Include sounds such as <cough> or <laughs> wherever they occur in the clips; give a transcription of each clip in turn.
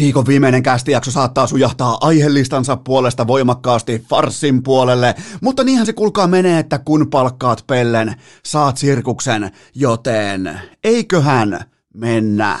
Viikon viimeinen kästijakso saattaa sujahtaa aiheellistansa puolesta voimakkaasti farsin puolelle, mutta niinhän se kulkaa menee, että kun palkkaat pellen, saat sirkuksen, joten eiköhän mennä.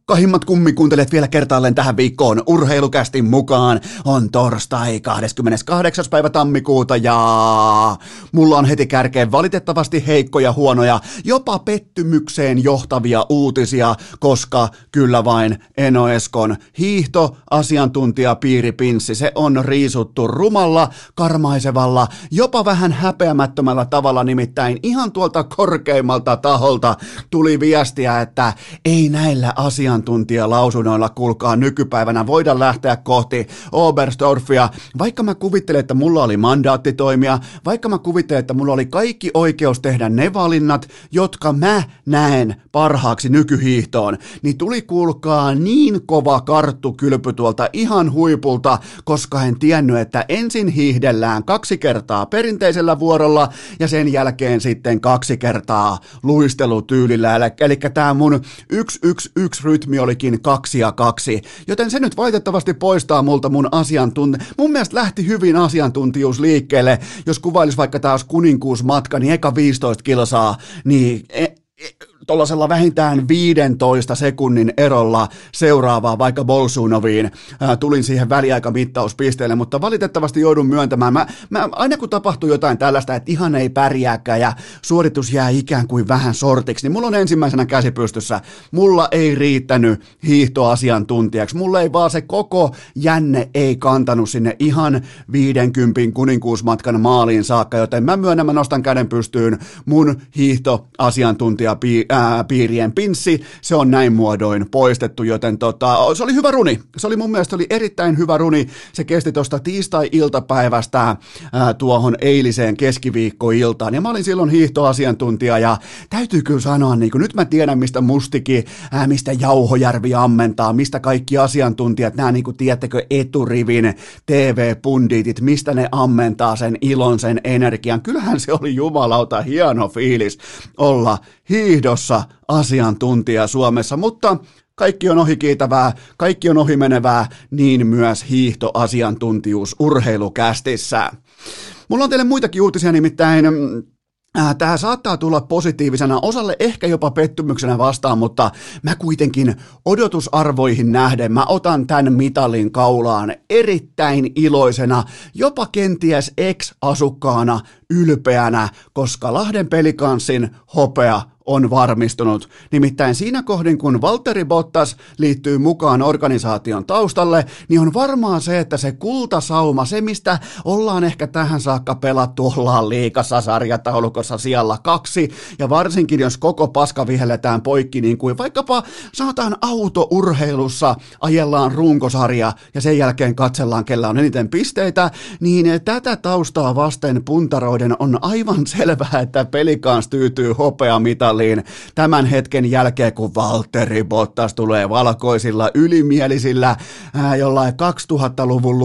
rakkahimmat kummikuuntelijat vielä kertaalleen tähän viikkoon urheilukästi mukaan. On torstai 28. päivä tammikuuta ja mulla on heti kärkeen valitettavasti heikkoja, huonoja, jopa pettymykseen johtavia uutisia, koska kyllä vain Eno Eskon hiihto asiantuntija piiripinssi, se on riisuttu rumalla, karmaisevalla, jopa vähän häpeämättömällä tavalla nimittäin ihan tuolta korkeimmalta taholta tuli viestiä, että ei näillä asiantuntijalausunnoilla kuulkaa nykypäivänä voida lähteä kohti Oberstdorfia, vaikka mä kuvittelen, että mulla oli mandaatti toimia, vaikka mä kuvittelen, että mulla oli kaikki oikeus tehdä ne valinnat, jotka mä näen parhaaksi nykyhiihtoon, niin tuli kuulkaa niin kova karttu kylpy tuolta ihan huipulta, koska en tiennyt, että ensin hiihdellään kaksi kertaa perinteisellä vuorolla ja sen jälkeen sitten kaksi kertaa luistelutyylillä, eli tämä mun 111 rytmi olikin kaksi ja kaksi, joten se nyt valitettavasti poistaa multa mun asiantunti... Mun mielestä lähti hyvin asiantuntijuus liikkeelle, jos kuvailisi vaikka taas kuninkuusmatka, niin eka 15 kilsaa, niin e, tuollaisella vähintään 15 sekunnin erolla seuraavaa vaikka Bolsunoviin. Ää, tulin siihen väliaikamittauspisteelle, mutta valitettavasti joudun myöntämään. Mä, mä, aina kun tapahtuu jotain tällaista, että ihan ei pärjääkään ja suoritus jää ikään kuin vähän sortiksi, niin mulla on ensimmäisenä käsipystyssä. Mulla ei riittänyt hiihtoasiantuntijaksi. Mulla ei vaan se koko jänne ei kantanut sinne ihan 50 kuninkuusmatkan maaliin saakka, joten mä myönnän, mä nostan käden pystyyn mun hiihtoasiantuntija ää, piirien pinssi, se on näin muodoin poistettu, joten tota, se oli hyvä runi. Se oli mun mielestä oli erittäin hyvä runi. Se kesti tuosta tiistai-iltapäivästä ää, tuohon eiliseen keskiviikkoiltaan. Ja mä olin silloin hiihtoasiantuntija ja täytyy kyllä sanoa, niin kuin nyt mä tiedän, mistä Mustiki, ää, mistä Jauhojärvi ammentaa, mistä kaikki asiantuntijat, nämä niin kuin tiedättekö eturivin TV-punditit, mistä ne ammentaa sen ilon, sen energian. Kyllähän se oli jumalauta hieno fiilis olla hiihdossa asiantuntija Suomessa, mutta kaikki on ohikiitävää, kaikki on ohimenevää, niin myös hiihtoasiantuntijuus urheilukästissä. Mulla on teille muitakin uutisia, nimittäin mm, Tämä saattaa tulla positiivisena, osalle ehkä jopa pettymyksenä vastaan, mutta mä kuitenkin odotusarvoihin nähden, mä otan tämän mitalin kaulaan erittäin iloisena, jopa kenties ex-asukkaana ylpeänä, koska Lahden pelikanssin hopea on varmistunut. Nimittäin siinä kohdin, kun Valtteri Bottas liittyy mukaan organisaation taustalle, niin on varmaan se, että se kultasauma, se mistä ollaan ehkä tähän saakka pelattu, ollaan liikassa sarjataulukossa siellä kaksi, ja varsinkin jos koko paska vihelletään poikki, niin kuin vaikkapa sanotaan autourheilussa ajellaan runkosarja, ja sen jälkeen katsellaan, kellä on eniten pisteitä, niin tätä taustaa vasten puntaroiden on aivan <laughs> selvää, että pelikans tyytyy hopeamitaliin maaliin tämän hetken jälkeen, kun Valtteri Bottas tulee valkoisilla ylimielisillä ää, jollain 2000-luvun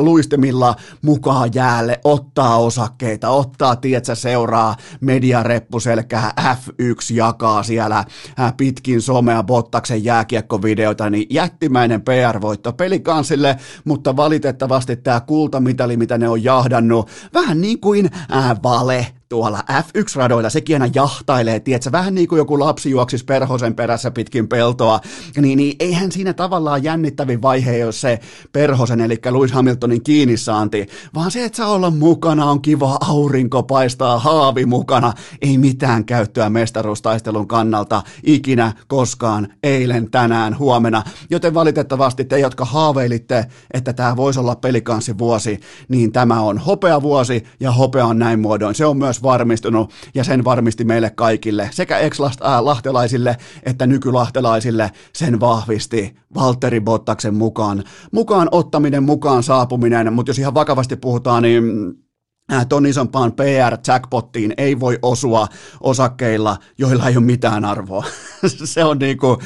luistimilla mukaan jäälle, ottaa osakkeita, ottaa, tietsä, seuraa mediareppuselkää, F1 jakaa siellä ää, pitkin somea Bottaksen jääkiekkovideota, niin jättimäinen PR-voitto pelikansille, mutta valitettavasti tämä kultamitali, mitä ne on jahdannut, vähän niin kuin ää, vale, tuolla F1-radoilla, sekin aina jahtailee, tiedätkö, vähän niin kuin joku lapsi juoksisi perhosen perässä pitkin peltoa, niin, niin eihän siinä tavallaan jännittävin vaihe jos se perhosen, eli Lewis Hamiltonin kiinni saanti, vaan se, että saa olla mukana, on kiva, aurinko paistaa, haavi mukana, ei mitään käyttöä mestaruustaistelun kannalta ikinä, koskaan, eilen, tänään, huomenna, joten valitettavasti te, jotka haaveilitte, että tämä voisi olla pelikanssi vuosi, niin tämä on hopea vuosi ja hopea on näin muodoin. Se on myös varmistunut ja sen varmisti meille kaikille, sekä ex-lahtelaisille että nykylahtelaisille sen vahvisti Valtteri Bottaksen mukaan. Mukaan ottaminen, mukaan saapuminen, mutta jos ihan vakavasti puhutaan, niin ton isompaan PR-jackpottiin ei voi osua osakkeilla, joilla ei ole mitään arvoa. <laughs> se on niinku,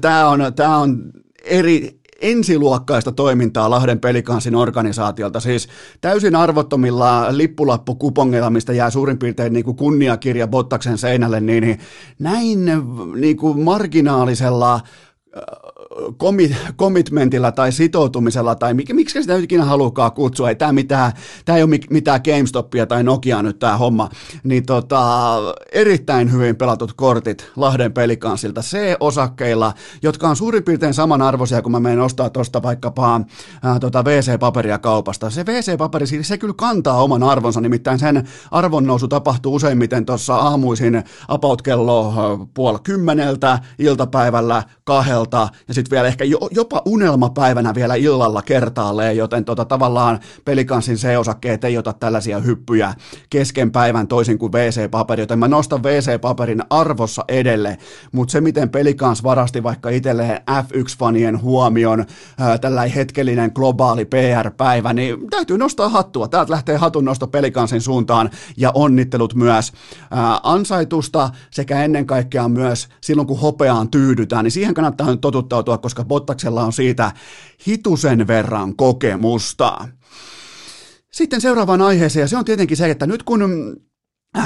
tämä on, tää on eri, ensiluokkaista toimintaa Lahden pelikansin organisaatiolta, siis täysin arvottomilla lippulappukupongeilla, mistä jää suurin piirtein niin kuin kunniakirja Bottaksen seinälle, niin näin niin kuin marginaalisella commitmentilla tai sitoutumisella tai mik, miksi sitä ikinä halukaa kutsua, ei tämä, mitään, tämä ei ole mitään GameStopia tai Nokia nyt tämä homma, niin tota, erittäin hyvin pelatut kortit Lahden pelikansilta. C-osakkeilla, jotka on suurin piirtein samanarvoisia, kun mä menen ostaa tuosta vaikkapa ää, tota WC-paperia kaupasta. Se WC-paperi, se kyllä kantaa oman arvonsa, nimittäin sen arvonnousu tapahtuu useimmiten tuossa aamuisin about kello puoli kymmeneltä, iltapäivällä kahdelta ja sitten vielä ehkä jopa unelmapäivänä vielä illalla kertaalleen, joten tota, tavallaan pelikansin C-osakkeet ei ota tällaisia hyppyjä kesken päivän toisin kuin WC-paperi, joten mä nostan WC-paperin arvossa edelle, mutta se miten pelikans varasti vaikka itselleen F1-fanien huomion tällä hetkellinen globaali PR-päivä, niin täytyy nostaa hattua. Täältä lähtee hatun nosto pelikansin suuntaan ja onnittelut myös ää, ansaitusta sekä ennen kaikkea myös silloin kun hopeaan tyydytään, niin siihen kannattaa nyt totuttautua, koska Bottaksella on siitä hitusen verran kokemusta. Sitten seuraavaan aiheeseen, ja se on tietenkin se, että nyt kun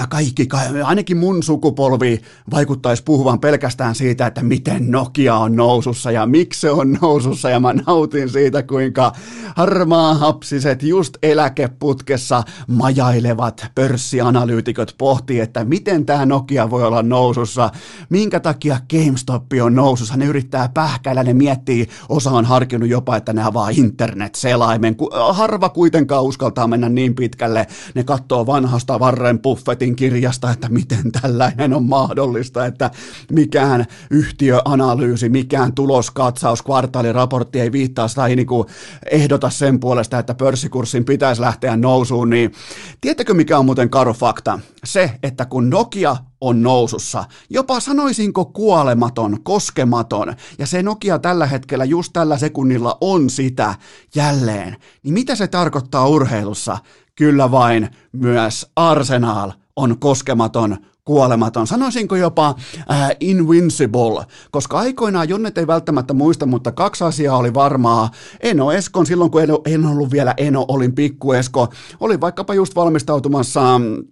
kaikki, ainakin mun sukupolvi vaikuttaisi puhuvan pelkästään siitä, että miten Nokia on nousussa ja miksi se on nousussa. Ja mä nautin siitä, kuinka harmaa hapsiset just eläkeputkessa majailevat pörssianalyytikot pohtii, että miten tämä Nokia voi olla nousussa, minkä takia GameStop on nousussa, ne yrittää pähkäillä, ne miettii, osa on harkinnut jopa, että ne avaa internet-selaimen, harva kuitenkaan uskaltaa mennä niin pitkälle, ne katsoo vanhasta Warren Buffett Buffettin kirjasta, että miten tällainen on mahdollista, että mikään yhtiöanalyysi, mikään tuloskatsaus, kvartaaliraportti ei viittaa tai niin kuin ehdota sen puolesta, että pörssikurssin pitäisi lähteä nousuun, niin tiettäkö mikä on muuten karu fakta? Se, että kun Nokia on nousussa. Jopa sanoisinko kuolematon, koskematon, ja se Nokia tällä hetkellä just tällä sekunnilla on sitä jälleen. Niin mitä se tarkoittaa urheilussa? Kyllä vain myös Arsenal on koskematon, kuolematon, sanoisinko jopa äh, invincible, koska aikoinaan Jonnet ei välttämättä muista, mutta kaksi asiaa oli varmaa. Eno Eskon silloin, kun en ollut vielä Eno, olin pikku Esko, oli vaikkapa just valmistautumassa Äh,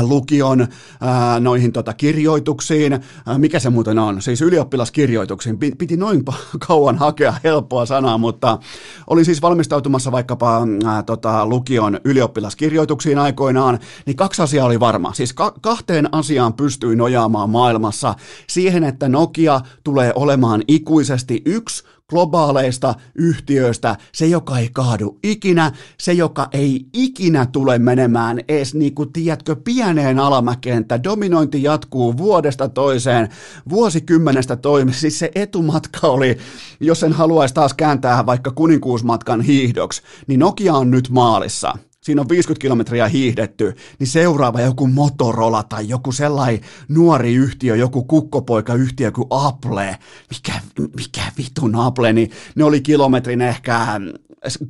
lukion ää, äh, noihin tota, kirjoituksiin, äh, mikä se muuten on, siis ylioppilaskirjoituksiin, piti noin <laughs> kauan hakea helppoa sanaa, mutta olin siis valmistautumassa vaikkapa ää, tota, lukion ylioppilaskirjoituksiin aikoinaan, niin kaksi asiaa oli varma, siis ka- kahteen asiaan pystyi nojaamaan maailmassa, siihen, että Nokia tulee olemaan ikuisesti yksi globaaleista yhtiöistä, se joka ei kaadu ikinä, se joka ei ikinä tule menemään edes niin kuin tiedätkö pieneen alamäkeen, että dominointi jatkuu vuodesta toiseen, vuosikymmenestä toimeen, siis se etumatka oli, jos sen haluaisi taas kääntää vaikka kuninkuusmatkan hiihdoksi, niin Nokia on nyt maalissa siinä on 50 kilometriä hiihdetty, niin seuraava joku Motorola tai joku sellainen nuori yhtiö, joku kukkopoika yhtiö kuin Apple, mikä, mikä vitun Apple, niin ne oli kilometrin ehkä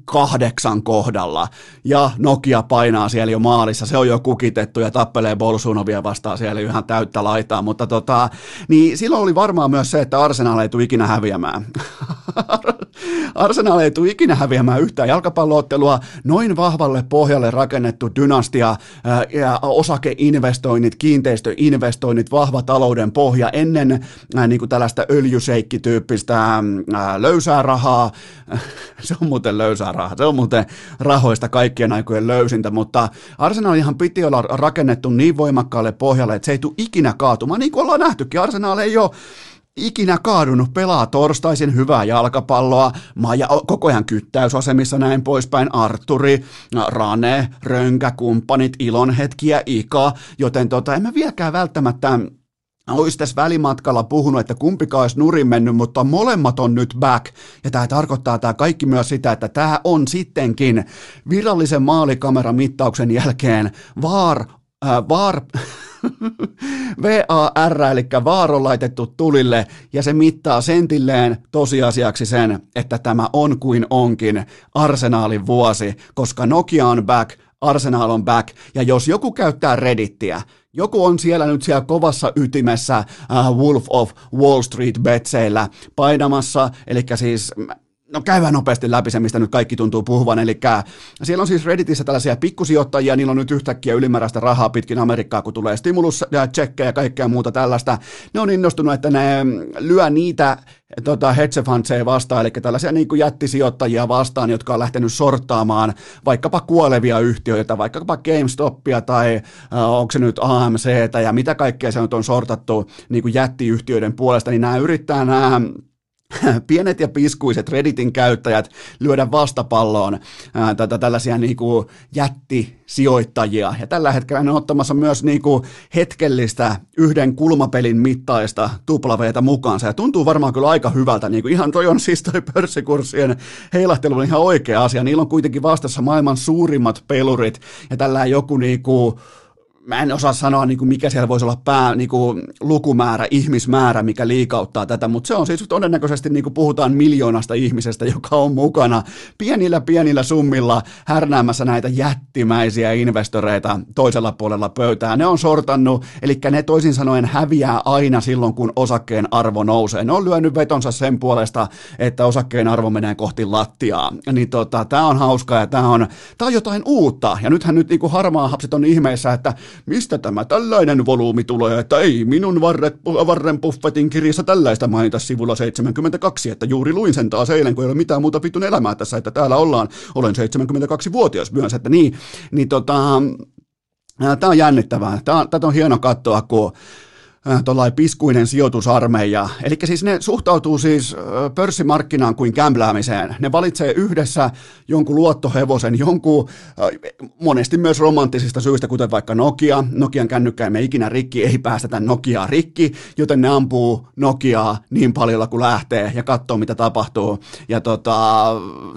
kahdeksan kohdalla, ja Nokia painaa siellä jo maalissa, se on jo kukitettu ja tappelee Bolsunovia vastaan siellä ihan täyttä laitaa, mutta tota, niin silloin oli varmaan myös se, että Arsenal ei tule ikinä häviämään. <laughs> Arsenal ei tule ikinä häviämään yhtään jalkapalloottelua, noin vahvalle pohjalle rakennettu dynastia ja osakeinvestoinnit, kiinteistöinvestoinnit, vahva talouden pohja ennen niin kuin tällaista öljyseikkityyppistä löysää rahaa, <laughs> se on muuten löysää rahaa, se on muuten rahoista kaikkien aikojen löysintä, mutta Arsenalihan piti olla rakennettu niin voimakkaalle pohjalle, että se ei tule ikinä kaatumaan, niin kuin ollaan nähtykin, Arsenal ei ole ikinä kaadunut, pelaa torstaisin hyvää jalkapalloa, Maja koko ajan kyttäysasemissa näin poispäin, Arturi, Rane, Rönkä, kumppanit, ilonhetkiä, Ika, joten tota, en mä vieläkään välttämättä olisi tässä välimatkalla puhunut, että kumpikaan olisi nurin mennyt, mutta molemmat on nyt back. Ja tämä tarkoittaa tämä kaikki myös sitä, että tämä on sittenkin virallisen maalikamera-mittauksen jälkeen VAR, äh, VAR <laughs> VAR, eli VAR on laitettu tulille, ja se mittaa sentilleen tosiasiaksi sen, että tämä on kuin onkin arsenaalin vuosi, koska Nokia on back, Arsenal on back, ja jos joku käyttää Reddittiä, joku on siellä nyt siellä kovassa ytimessä uh, Wolf of Wall Street betseillä painamassa, eli siis no käydään nopeasti läpi se, mistä nyt kaikki tuntuu puhuvan, eli siellä on siis Redditissä tällaisia pikkusijoittajia, niillä on nyt yhtäkkiä ylimääräistä rahaa pitkin Amerikkaa, kun tulee stimulus ja tsekkejä ja kaikkea muuta tällaista. Ne on innostunut, että ne lyö niitä tota, hedge fundseja vastaan, eli tällaisia niin kuin jättisijoittajia vastaan, jotka on lähtenyt sorttaamaan vaikkapa kuolevia yhtiöitä, vaikkapa GameStopia tai äh, onko se nyt AMCtä ja mitä kaikkea se nyt on sortattu niin kuin jättiyhtiöiden puolesta, niin nämä yrittää nämä <laughs> pienet ja piskuiset Redditin käyttäjät lyödä vastapalloon ää, tätä tällaisia niin kuin jättisijoittajia. Ja tällä hetkellä ne on ottamassa myös niin kuin hetkellistä yhden kulmapelin mittaista tuplaveita mukaansa. Ja tuntuu varmaan kyllä aika hyvältä. Niin kuin ihan toi on siis toi pörssikurssien heilahtelu on ihan oikea asia. Niillä on kuitenkin vastassa maailman suurimmat pelurit. Ja tällä joku niin kuin mä en osaa sanoa, niin kuin mikä siellä voisi olla pää, niin kuin lukumäärä, ihmismäärä, mikä liikauttaa tätä, mutta se on siis todennäköisesti, niin kuin puhutaan miljoonasta ihmisestä, joka on mukana pienillä pienillä summilla härnäämässä näitä jättimäisiä investoreita toisella puolella pöytää. Ne on sortannut, eli ne toisin sanoen häviää aina silloin, kun osakkeen arvo nousee. Ne on lyönyt vetonsa sen puolesta, että osakkeen arvo menee kohti lattiaa. Niin tota, tämä on hauskaa ja tämä on, tää on jotain uutta. Ja nythän nyt niin kuin harmaa hapsit on ihmeissä, että mistä tämä tällainen volyymi tulee, että ei minun varret, Varren Buffetin kirjassa tällaista mainita sivulla 72, että juuri luin sen taas eilen, kun ei ole mitään muuta vitun elämää tässä, että täällä ollaan, olen 72-vuotias myös, että niin, niin tota, Tämä on jännittävää. Tämä tätä on hieno katsoa, kun tuollainen piskuinen sijoitusarmeija. Eli siis ne suhtautuu siis äh, pörssimarkkinaan kuin kämpläämiseen. Ne valitsee yhdessä jonkun luottohevosen, jonkun äh, monesti myös romanttisista syistä, kuten vaikka Nokia. Nokian kännykkä me ikinä rikki, ei päästetä Nokiaa rikki, joten ne ampuu Nokiaa niin paljon kuin lähtee ja katsoo mitä tapahtuu. Ja tota,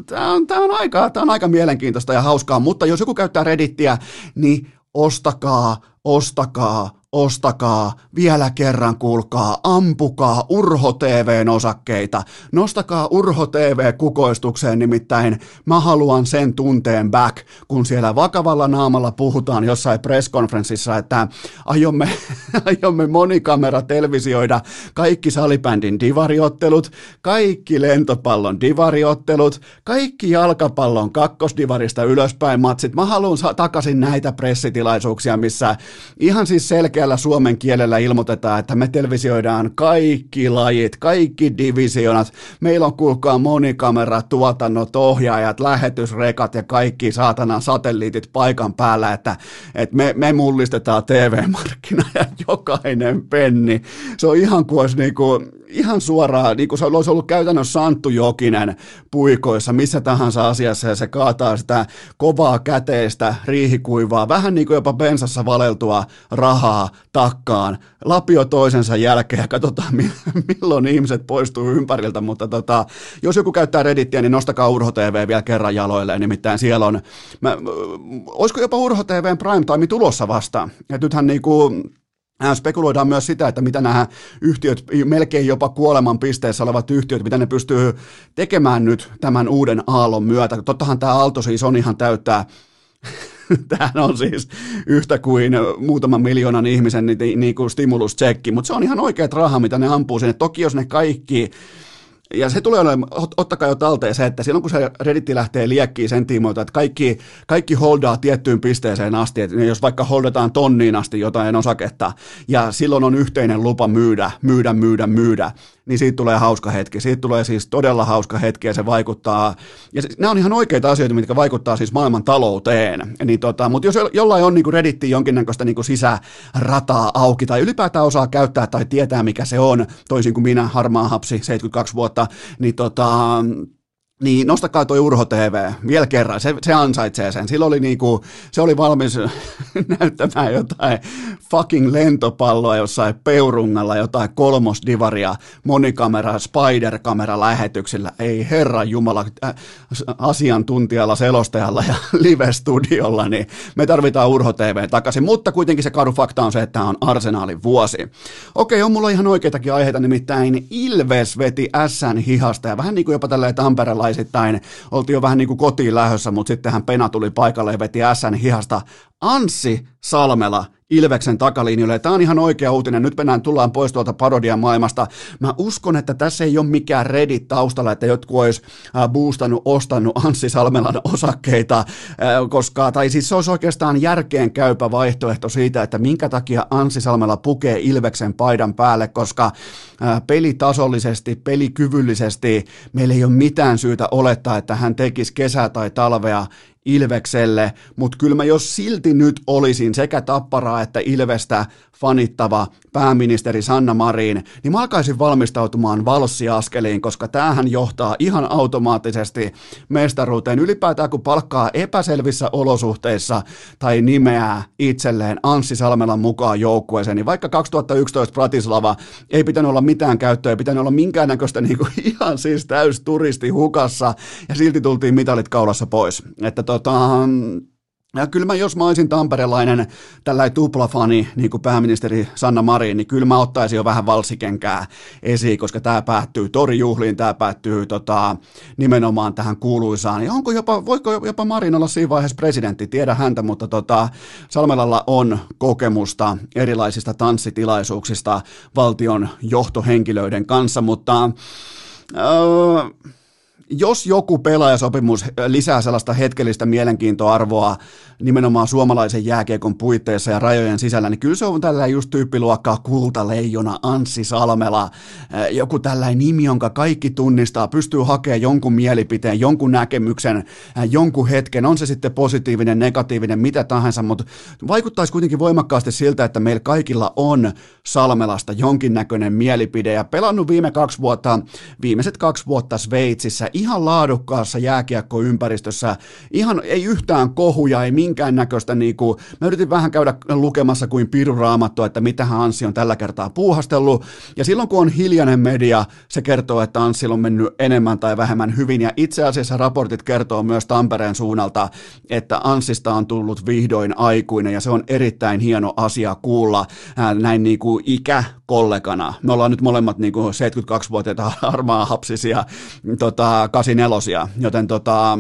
tämä on, tää on, aika, tää on aika mielenkiintoista ja hauskaa, mutta jos joku käyttää Reddittiä, niin ostakaa, ostakaa, ostakaa, vielä kerran kuulkaa, ampukaa Urho TVn osakkeita, nostakaa Urho TV kukoistukseen, nimittäin mä haluan sen tunteen back, kun siellä vakavalla naamalla puhutaan jossain presskonferenssissa, että aiomme, <laughs> aiomme monikamera televisioida kaikki salibändin divariottelut, kaikki lentopallon divariottelut, kaikki jalkapallon kakkosdivarista ylöspäin matsit. Mä haluan takaisin näitä pressitilaisuuksia, missä ihan siis selkeä selkeällä suomen kielellä ilmoitetaan, että me televisioidaan kaikki lajit, kaikki divisionat. Meillä on kuulkaa monikamerat, tuotannot, ohjaajat, lähetysrekat ja kaikki saatanan satelliitit paikan päällä, että, että me, me mullistetaan TV-markkina <laughs> ja jokainen penni. Se on ihan kuin olisi niin kuin ihan suoraan, niin kuin se olisi ollut käytännössä Santtu Jokinen puikoissa, missä tahansa asiassa, ja se kaataa sitä kovaa käteistä riihikuivaa, vähän niin kuin jopa bensassa valeltua rahaa takkaan, lapio toisensa jälkeen, ja katsotaan milloin ihmiset poistuu ympäriltä, mutta tota, jos joku käyttää Reddittiä, niin nostakaa Urho TV vielä kerran jaloille, nimittäin siellä on, mä, olisiko jopa Urho TVn prime time tulossa vastaan, että nythän niin kuin, Spekuloidaan myös sitä, että mitä nämä yhtiöt, melkein jopa kuoleman pisteessä olevat yhtiöt, mitä ne pystyy tekemään nyt tämän uuden aallon myötä. Tottahan tämä aalto siis on ihan täyttää <laughs> Tämähän on siis yhtä kuin muutaman miljoonan ihmisen niin, niin kuin stimulustsekki, mutta se on ihan oikeat raha, mitä ne ampuu sinne. Toki jos ne kaikki ja se tulee olemaan, ottakaa jo talteen se, että silloin kun se Redditti lähtee liekkiin sen tiimoilta, että kaikki, kaikki holdaa tiettyyn pisteeseen asti, että jos vaikka holdataan tonniin asti jotain osaketta, ja silloin on yhteinen lupa myydä, myydä, myydä, myydä, niin siitä tulee hauska hetki. Siitä tulee siis todella hauska hetki ja se vaikuttaa, ja se, nämä on ihan oikeita asioita, mitkä vaikuttaa siis maailman talouteen. Niin tota, mutta jos jollain on niin Redditti jonkinnäköistä niin sisärataa auki tai ylipäätään osaa käyttää tai tietää mikä se on, toisin kuin minä, harmaa hapsi, 72 vuotta, niin tota, niin, nostakaa toi Urho TV vielä kerran, se, se ansaitsee sen. Sillä oli niinku, se oli valmis <laughs> näyttämään jotain fucking lentopalloa jossain peurungalla, jotain kolmosdivaria, monikamera, spider-kamera lähetyksillä. Ei herra jumala, äh, asiantuntijalla, selostajalla ja <laughs> live-studiolla, niin me tarvitaan Urho TV takaisin. Mutta kuitenkin se karu fakta on se, että tämä on arsenaalin vuosi. Okei, on mulla ihan oikeitakin aiheita, nimittäin Ilves veti SN hihasta ja vähän niin kuin jopa tälleen Tampereella saamelaisittain. Oltiin jo vähän niin kuin kotiin lähössä, mutta sittenhän Pena tuli paikalle ja veti SN hihasta. Anssi Salmela Ilveksen takalinjoille. Tämä on ihan oikea uutinen. Nyt mennään, tullaan pois tuolta parodian maailmasta. Mä uskon, että tässä ei ole mikään Reddit taustalla, että jotkut olisi boostannut, ostanut Anssi Salmelan osakkeita, koska, tai siis se olisi oikeastaan järkeen käypä vaihtoehto siitä, että minkä takia Anssi Salmela pukee Ilveksen paidan päälle, koska pelitasollisesti, pelikyvyllisesti meillä ei ole mitään syytä olettaa, että hän tekisi kesää tai talvea Ilvekselle, mutta kyllä mä jos silti nyt olisin sekä Tapparaa että Ilvestä fanittava pääministeri Sanna Marin, niin mä alkaisin valmistautumaan valssiaskeliin, koska tämähän johtaa ihan automaattisesti mestaruuteen. Ylipäätään kun palkkaa epäselvissä olosuhteissa tai nimeää itselleen Anssi Salmelan mukaan joukkueeseen, niin vaikka 2011 Bratislava ei pitänyt olla mitään käyttöä, ei pitänyt olla minkäännäköistä niin kuin <laughs> ihan siis täys turisti hukassa, ja silti tultiin mitalit kaulassa pois. Että tota, ja kyllä mä, jos mä olisin tamperelainen tällainen tuplafani, niin kuin pääministeri Sanna Marin, niin kyllä mä ottaisin jo vähän valsikenkää esiin, koska tämä päättyy torijuhliin, tämä päättyy tota, nimenomaan tähän kuuluisaan. Ja onko jopa, voiko jopa Marin olla siinä vaiheessa presidentti, tiedä häntä, mutta tota, Salmelalla on kokemusta erilaisista tanssitilaisuuksista valtion johtohenkilöiden kanssa, mutta... Öö, jos joku pelaajasopimus lisää sellaista hetkellistä mielenkiintoarvoa nimenomaan suomalaisen jääkiekon puitteissa ja rajojen sisällä, niin kyllä se on tällä just tyyppiluokkaa Kultaleijona, Anssi Salmela, eh, joku tällainen nimi, jonka kaikki tunnistaa, pystyy hakemaan jonkun mielipiteen, jonkun näkemyksen, eh, jonkun hetken, on se sitten positiivinen, negatiivinen, mitä tahansa, mutta vaikuttaisi kuitenkin voimakkaasti siltä, että meillä kaikilla on Salmelasta jonkinnäköinen mielipide. Ja pelannut viime kaksi vuotta, viimeiset kaksi vuotta Sveitsissä, ihan laadukkaassa jääkiekkoympäristössä, ihan ei yhtään kohuja, ei minkäännäköistä, niin kuin, mä yritin vähän käydä lukemassa kuin piru raamattua, että mitä Anssi on tällä kertaa puuhastellut, ja silloin kun on hiljainen media, se kertoo, että Anssi on mennyt enemmän tai vähemmän hyvin, ja itse asiassa raportit kertoo myös Tampereen suunnalta, että Anssista on tullut vihdoin aikuinen, ja se on erittäin hieno asia kuulla näin niin kuin ikäkollegana. Me ollaan nyt molemmat niin kuin 72-vuotiaita <laughs> harmaa hapsisia tota, 84 joten tota,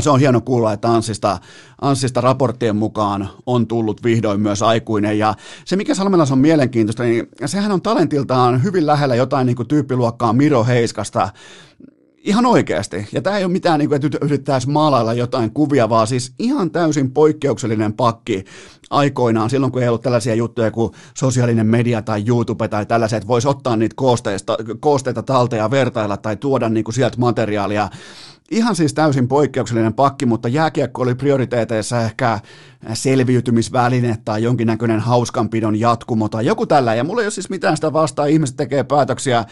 se on hieno kuulla, että Anssista, Anssista raporttien mukaan on tullut vihdoin myös aikuinen. Ja se, mikä Salmelassa on mielenkiintoista, niin sehän on talentiltaan hyvin lähellä jotain niin kuin tyyppiluokkaa Miro Heiskasta. Ihan oikeasti. Ja tämä ei ole mitään, niin kuin, että yrittäisi maalailla jotain kuvia, vaan siis ihan täysin poikkeuksellinen pakki aikoinaan, silloin kun ei ollut tällaisia juttuja kuin sosiaalinen media tai YouTube tai tällaiset, että voisi ottaa niitä koosteista, koosteita talteen ja vertailla tai tuoda niin kuin sieltä materiaalia Ihan siis täysin poikkeuksellinen pakki, mutta jääkiekko oli prioriteeteissa ehkä selviytymisväline tai jonkinnäköinen hauskanpidon jatkumo tai joku tällä. Ja mulla ei ole siis mitään sitä vastaa, ihmiset tekee päätöksiä,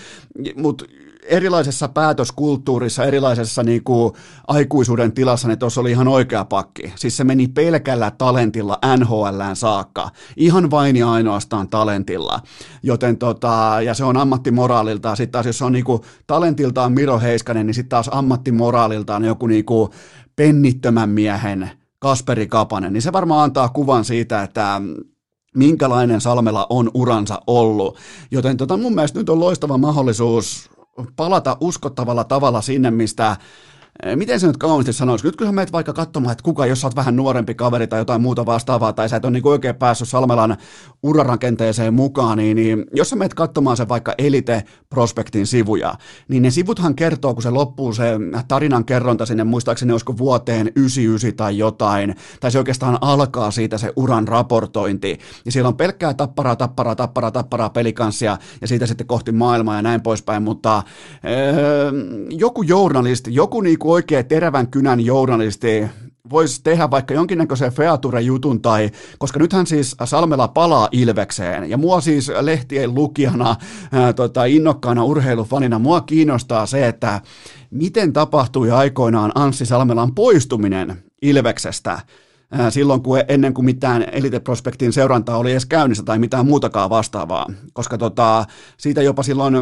mutta erilaisessa päätöskulttuurissa, erilaisessa niin kuin aikuisuuden tilassa, niin tuossa oli ihan oikea pakki. Siis se meni pelkällä talentilla NHLään saakka. Ihan vain ja ainoastaan talentilla. Joten tota, ja se on ammattimoraaliltaan. Sitten taas jos on niin kuin talentiltaan Miro Heiskanen, niin sitten taas ammattimoraaliltaan joku niin kuin pennittömän miehen Kasperi Kapanen, niin se varmaan antaa kuvan siitä, että minkälainen Salmela on uransa ollut. Joten tota, mun mielestä nyt on loistava mahdollisuus palata uskottavalla tavalla sinne, mistä miten se nyt kauniisti sanoisi, nyt kun sä meet vaikka katsomaan, että kuka, jos sä oot vähän nuorempi kaveri tai jotain muuta vastaavaa, tai sä et ole niin oikein päässyt Salmelan urarakenteeseen mukaan, niin, niin jos sä meet katsomaan sen vaikka Elite Prospektin sivuja, niin ne sivuthan kertoo, kun se loppuu se tarinan kerronta sinne, muistaakseni olisiko vuoteen 99 tai jotain, tai se oikeastaan alkaa siitä se uran raportointi, ja siellä on pelkkää tapparaa, tapparaa, tapparaa, tapparaa pelikanssia, ja siitä sitten kohti maailmaa ja näin poispäin, mutta öö, joku journalisti, joku niinku oikea terävän kynän journalisti voisi tehdä vaikka jonkinnäköisen feature-jutun tai, koska nythän siis Salmela palaa Ilvekseen. Ja mua siis lehtien lukijana, ää, tota, innokkaana urheilufanina, mua kiinnostaa se, että miten tapahtui aikoinaan Anssi Salmelan poistuminen Ilveksestä silloin, kun ennen kuin mitään Elite Prospektin seurantaa oli edes käynnissä tai mitään muutakaan vastaavaa, koska tota, siitä jopa silloin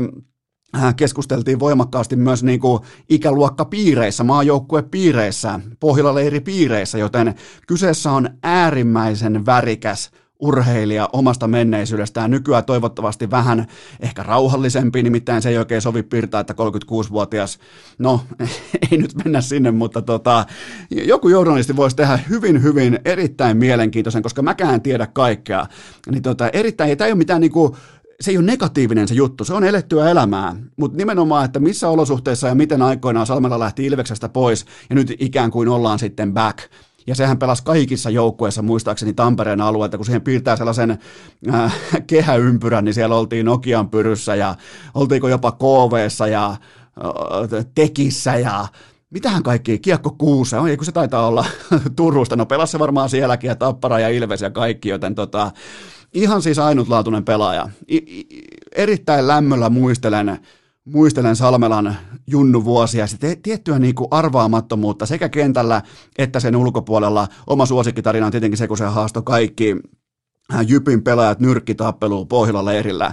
keskusteltiin voimakkaasti myös niin kuin ikäluokkapiireissä, maajoukkuepiireissä, pohjilaleiripiireissä, joten kyseessä on äärimmäisen värikäs urheilija omasta menneisyydestään. Nykyään toivottavasti vähän ehkä rauhallisempi, nimittäin se ei oikein sovi piirtää, että 36-vuotias, no <laughs> ei nyt mennä sinne, mutta tota, joku journalisti voisi tehdä hyvin, hyvin erittäin mielenkiintoisen, koska mäkään en tiedä kaikkea. Niin tota, erittäin, tämä ei ole mitään niinku, se ei ole negatiivinen se juttu, se on elettyä elämää, mutta nimenomaan, että missä olosuhteissa ja miten aikoinaan Salmella lähti Ilveksestä pois ja nyt ikään kuin ollaan sitten back. Ja sehän pelasi kaikissa joukkueissa, muistaakseni Tampereen alueelta, kun siihen piirtää sellaisen äh, <laughs> kehäympyrän, niin siellä oltiin Nokian pyryssä ja oltiinko jopa KVssa ja äh, Tekissä ja mitähän kaikki, Kiekko Kuusa, ei kun se taitaa olla <laughs> Turusta, no pelasi se varmaan sielläkin ja Tappara ja Ilves ja kaikki, joten tota, ihan siis ainutlaatuinen pelaaja. I, I, erittäin lämmöllä muistelen, muistelen Salmelan junnu vuosia, se tiettyä niin kuin arvaamattomuutta sekä kentällä että sen ulkopuolella. Oma suosikkitarina on tietenkin se, kun se haastoi kaikki Jypin pelaajat nyrkkitappeluun Pohjola-leirillä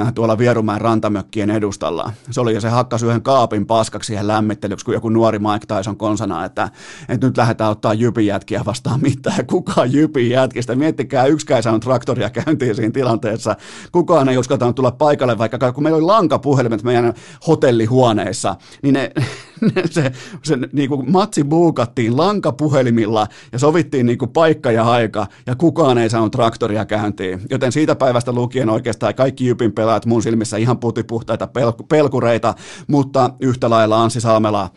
äh, tuolla Vierumäen rantamökkien edustalla. Se oli ja se hakkasi yhden kaapin paskaksi siihen lämmittelyksi, kun joku nuori Mike Tyson konsana, että, että nyt lähdetään ottaa Jypin jätkiä vastaan mitään. <laughs> Kukaan Jypin jätkistä? Miettikää, yksikään saanut traktoria käyntiin siinä tilanteessa. Kukaan ei uskaltanut tulla paikalle, vaikka kun meillä oli lankapuhelimet meidän hotellihuoneissa, niin <laughs> ne, se, se niin kuin matsi buukattiin lankapuhelimilla ja sovittiin niin kuin paikka ja aika, ja kukaan ei saanut traktoria käyntiin. Joten siitä päivästä lukien oikeastaan kaikki Jypin pelaat mun silmissä ihan putipuhtaita pelk- pelkureita, mutta yhtä lailla Anssi Salmela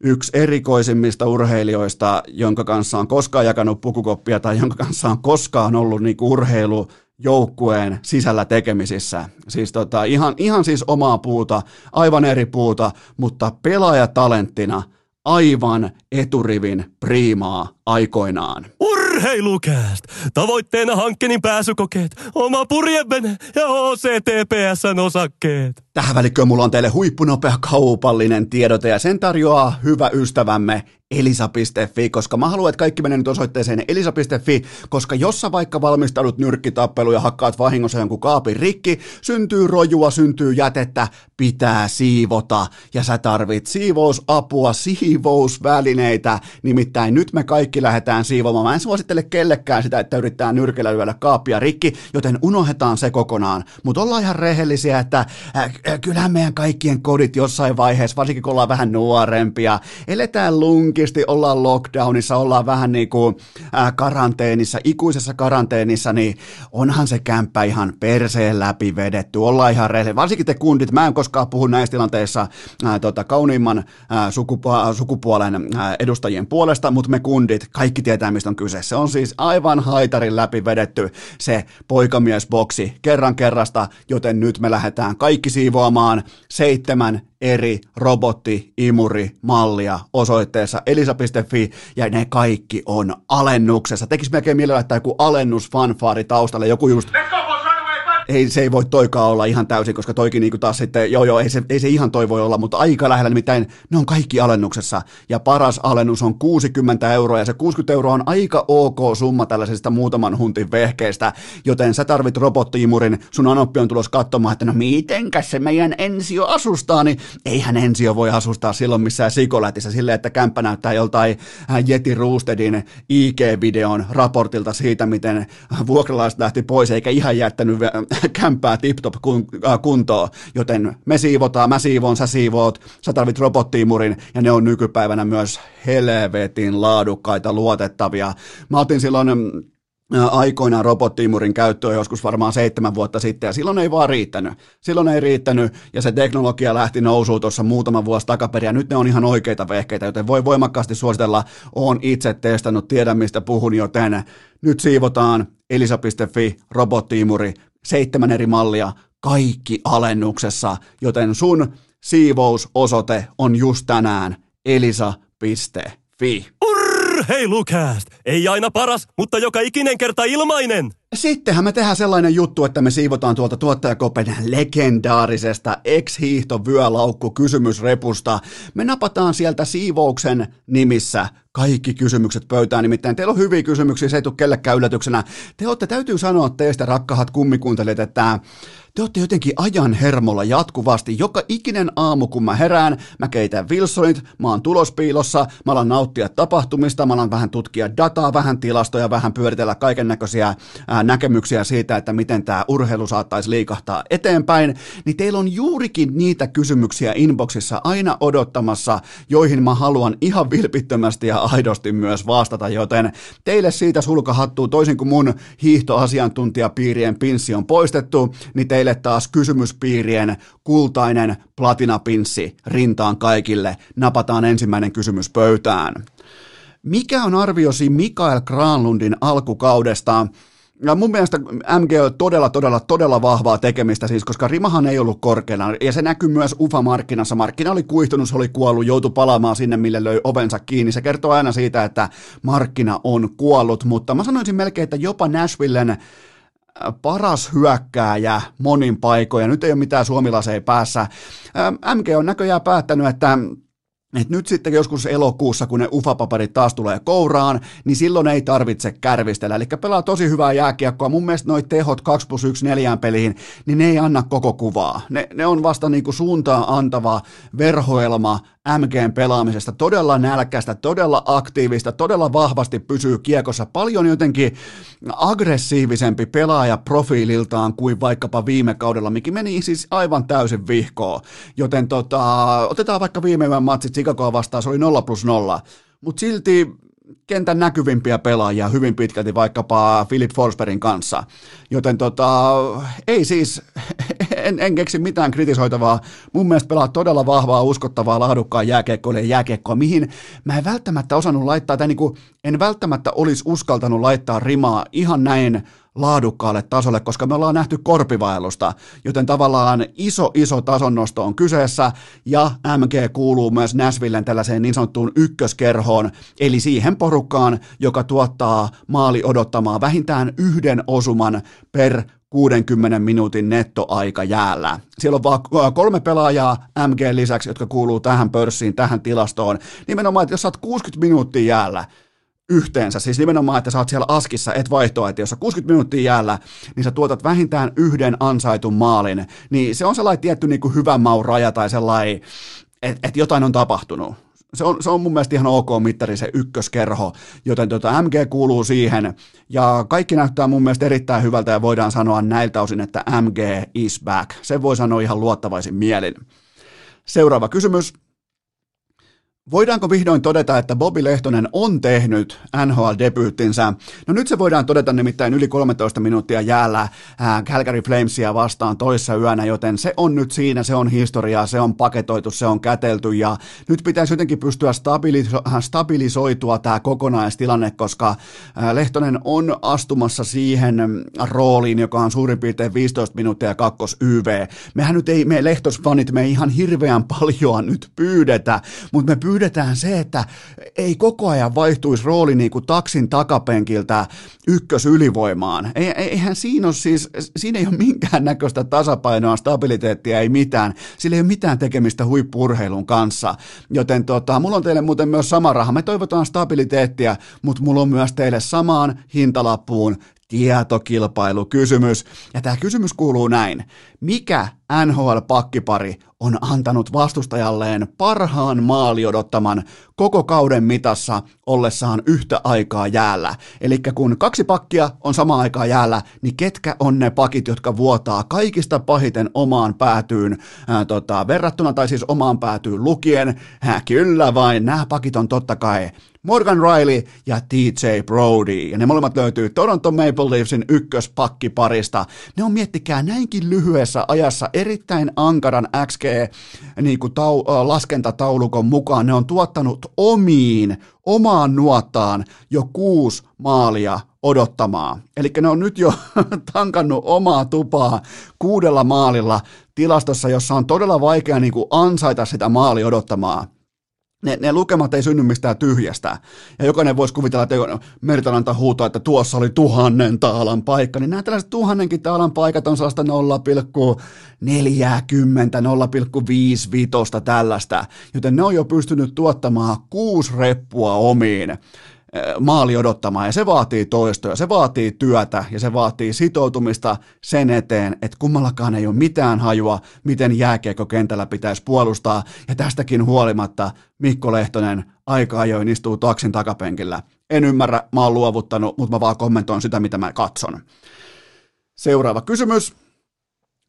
yksi erikoisimmista urheilijoista, jonka kanssa on koskaan jakanut pukukoppia tai jonka kanssa on koskaan ollut niin urheilu joukkueen sisällä tekemisissä. Siis tota, ihan, ihan siis omaa puuta, aivan eri puuta, mutta pelaajatalenttina aivan eturivin priimaa aikoinaan. Urheilukääst! Tavoitteena hankkeenin pääsykokeet, oma purjevene ja OCTPSn osakkeet. Tähän välikköön mulla on teille huippunopea kaupallinen tiedote ja sen tarjoaa hyvä ystävämme elisa.fi, koska mä haluan, että kaikki menee nyt osoitteeseen elisa.fi, koska jos sä vaikka valmistaudut nyrkkitappelu ja hakkaat vahingossa jonkun kaapin rikki, syntyy rojua, syntyy jätettä, pitää siivota ja sä tarvit siivousapua, siivousvälineitä, nimittäin nyt me kaikki lähdetään siivoamaan. Mä en suosittele kellekään sitä, että yrittää nyrkellä lyödä kaapia rikki, joten unohdetaan se kokonaan, mutta ollaan ihan rehellisiä, että äh, äh, kyllähän meidän kaikkien kodit jossain vaiheessa, varsinkin kun ollaan vähän nuorempia, eletään lunk tunkisti ollaan lockdownissa, ollaan vähän niin kuin äh, karanteenissa, ikuisessa karanteenissa, niin onhan se kämppä ihan perseen läpi vedetty, ollaan ihan rehellisiä. Varsinkin te kundit, mä en koskaan puhu näissä tilanteissa äh, tota, kauniimman äh, sukupu- sukupuolen äh, edustajien puolesta, mutta me kundit, kaikki tietää mistä on kyse. Se on siis aivan haitarin läpi vedetty se poikamiesboksi kerran kerrasta, joten nyt me lähdetään kaikki siivoamaan seitsemän eri robotti-imuri-mallia osoitteessa elisa.fi ja ne kaikki on alennuksessa. Tekisi melkein mielellä, että joku alennusfanfaari taustalle, joku just ei, se ei voi toikaa olla ihan täysin, koska toikin niin taas sitten, joo joo, ei se, ei se ihan toi voi olla, mutta aika lähellä, nimittäin ne on kaikki alennuksessa, ja paras alennus on 60 euroa, ja se 60 euroa on aika ok summa tällaisesta muutaman huntin vehkeestä, joten sä tarvit robottiimurin, sun anoppi on tulos katsomaan, että no mitenkäs se meidän ensio asustaa, niin eihän ensio voi asustaa silloin missään sikolätissä silleen, että kämppä näyttää joltain Jeti Roostedin IG-videon raportilta siitä, miten vuokralaiset lähti pois, eikä ihan jättänyt <laughs> kämpää tip-top äh, kuntoon, joten me siivotaan, mä siivoon, sä siivoot, sä tarvit robottiimurin. Ja ne on nykypäivänä myös helvetin laadukkaita, luotettavia. Mä otin silloin mm, aikoinaan robottiimurin käyttöön joskus varmaan seitsemän vuotta sitten, ja silloin ei vaan riittänyt. Silloin ei riittänyt, ja se teknologia lähti nousuun tuossa muutama vuosi takaperin, ja nyt ne on ihan oikeita vehkeitä, joten voi voimakkaasti suositella, on itse testannut, tiedän mistä puhun, joten nyt siivotaan elisa.fi, robottiimuri, seitsemän eri mallia, kaikki alennuksessa, joten sun siivousosoite on just tänään elisa.fi. Urheilukääst! Ei aina paras, mutta joka ikinen kerta ilmainen! Sittenhän me tehdään sellainen juttu, että me siivotaan tuolta tuottajakopen legendaarisesta ex-hiihto-vyölaukku kysymysrepusta. Me napataan sieltä siivouksen nimissä kaikki kysymykset pöytään, nimittäin teillä on hyviä kysymyksiä, se ei tule kellekään yllätyksenä. Te olette, täytyy sanoa teistä rakkahat kummikuuntelijat, että te olette jotenkin ajan hermolla jatkuvasti. Joka ikinen aamu, kun mä herään, mä keitän Wilsonit, mä oon tulospiilossa, mä alan nauttia tapahtumista, mä alan vähän tutkia dataa, vähän tilastoja, vähän pyöritellä kaiken näköisiä näkemyksiä siitä, että miten tämä urheilu saattaisi liikahtaa eteenpäin, niin teillä on juurikin niitä kysymyksiä inboxissa aina odottamassa, joihin mä haluan ihan vilpittömästi ja aidosti myös vastata, joten teille siitä sulkahattuu toisin kuin mun hiihtoasiantuntijapiirien pinssi on poistettu, niin teille taas kysymyspiirien kultainen platinapinssi rintaan kaikille. Napataan ensimmäinen kysymys pöytään. Mikä on arviosi Mikael Granlundin alkukaudesta? Ja mun mielestä MG on todella, todella, todella vahvaa tekemistä siis, koska rimahan ei ollut korkeana, ja se näkyy myös UFA-markkinassa. Markkina oli kuihtunut, se oli kuollut, joutui palaamaan sinne, mille löi ovensa kiinni. Se kertoo aina siitä, että markkina on kuollut, mutta mä sanoisin melkein, että jopa Nashvillen paras hyökkääjä monin paikoin, nyt ei ole mitään suomilaseja päässä. MG on näköjään päättänyt, että et nyt sitten joskus elokuussa, kun ne ufapaperit taas tulee kouraan, niin silloin ei tarvitse kärvistellä. Eli pelaa tosi hyvää jääkiekkoa. Mun mielestä noi tehot 2 plus 1 neljään peliin, niin ne ei anna koko kuvaa. Ne, ne on vasta niinku suuntaa antava verhoelma MGn pelaamisesta. Todella nälkäistä, todella aktiivista, todella vahvasti pysyy kiekossa. Paljon jotenkin aggressiivisempi pelaaja profiililtaan kuin vaikkapa viime kaudella, mikä meni siis aivan täysin vihkoon. Joten tota, otetaan vaikka viime yön matsit Chicagoa vastaan, se oli 0 plus 0. Mutta silti kentän näkyvimpiä pelaajia hyvin pitkälti vaikkapa Philip Forsbergin kanssa. Joten tota, ei siis, <laughs> en, en keksi mitään kritisoitavaa. Mun mielestä pelaa todella vahvaa, uskottavaa, laadukkaan jääkiekkoille jääkiekkoa, mihin mä en välttämättä osannut laittaa, tai niin kuin, en välttämättä olisi uskaltanut laittaa rimaa ihan näin laadukkaalle tasolle, koska me ollaan nähty korpivaellusta, joten tavallaan iso, iso tasonnosto on kyseessä, ja MG kuuluu myös Nashvillen tällaiseen niin sanottuun ykköskerhoon, eli siihen porukkaan, joka tuottaa maali odottamaan vähintään yhden osuman per 60 minuutin nettoaika jäällä. Siellä on vaan kolme pelaajaa MG lisäksi, jotka kuuluu tähän pörssiin, tähän tilastoon. Nimenomaan, että jos sä oot 60 minuuttia jäällä, yhteensä, siis nimenomaan, että sä oot siellä askissa, et vaihtoa, että jos sä 60 minuuttia jäällä, niin sä tuotat vähintään yhden ansaitun maalin, niin se on sellainen tietty niin kuin hyvän maun raja tai sellainen, että et jotain on tapahtunut. Se on, se on mun mielestä ihan ok mittari se ykköskerho, joten tota MG kuuluu siihen, ja kaikki näyttää mun mielestä erittäin hyvältä, ja voidaan sanoa näiltä osin, että MG is back. Sen voi sanoa ihan luottavaisin mielin. Seuraava kysymys. Voidaanko vihdoin todeta, että Bobby Lehtonen on tehnyt NHL-debyyttinsä? No nyt se voidaan todeta nimittäin yli 13 minuuttia jäällä ää, Calgary Flamesia vastaan toissa yönä, joten se on nyt siinä, se on historiaa, se on paketoitu, se on kätelty ja nyt pitäisi jotenkin pystyä stabiliso- stabilisoitua tämä kokonaistilanne, koska Lehtonen on astumassa siihen rooliin, joka on suurin piirtein 15 minuuttia kakkos YV. Mehän nyt ei, me Lehtosfanit, me ei ihan hirveän paljon nyt pyydetä, mutta me pyydetään pyydetään se, että ei koko ajan vaihtuisi rooli niin kuin taksin takapenkiltä ykkös ylivoimaan. Eihän siinä ole siis, siinä ei ole minkään näköistä tasapainoa, stabiliteettia, ei mitään. Sillä ei ole mitään tekemistä huippurheilun kanssa. Joten tota, mulla on teille muuten myös sama raha. Me toivotaan stabiliteettia, mutta mulla on myös teille samaan hintalappuun tietokilpailukysymys. Ja tämä kysymys kuuluu näin. Mikä NHL-pakkipari on antanut vastustajalleen parhaan maali odottaman koko kauden mitassa ollessaan yhtä aikaa jäällä? Eli kun kaksi pakkia on samaan aikaa jäällä, niin ketkä on ne pakit, jotka vuotaa kaikista pahiten omaan päätyyn ää, tota, verrattuna, tai siis omaan päätyyn lukien? Hä, kyllä vain, nämä pakit on totta kai Morgan Riley ja TJ Brody. Ja ne molemmat löytyy Toronto Maple Leafsin ykköspakkiparista. Ne on miettikää näinkin lyhyessä ajassa erittäin ankaran XG niin kuin tau, laskentataulukon mukaan. Ne on tuottanut omiin, omaan nuottaan jo kuusi maalia odottamaan. Eli ne on nyt jo <laughs> tankannut omaa tupaa kuudella maalilla tilastossa, jossa on todella vaikea niin kuin ansaita sitä maali odottamaa ne, ne lukemat ei synny mistään tyhjästä. Ja jokainen voisi kuvitella, että Mertalanta huutaa, että tuossa oli tuhannen taalan paikka. Niin nämä tällaiset tuhannenkin taalan paikat on sellaista 0,40, 0,55 tällaista. Joten ne on jo pystynyt tuottamaan kuusi reppua omiin. Maali odottamaan ja se vaatii toistoja, se vaatii työtä ja se vaatii sitoutumista sen eteen, että kummallakaan ei ole mitään hajua, miten jääkiekko kentällä pitäisi puolustaa ja tästäkin huolimatta Mikko Lehtonen aika ajoin istuu taksin takapenkillä. En ymmärrä, mä oon luovuttanut, mutta mä vaan kommentoin sitä, mitä mä katson. Seuraava kysymys.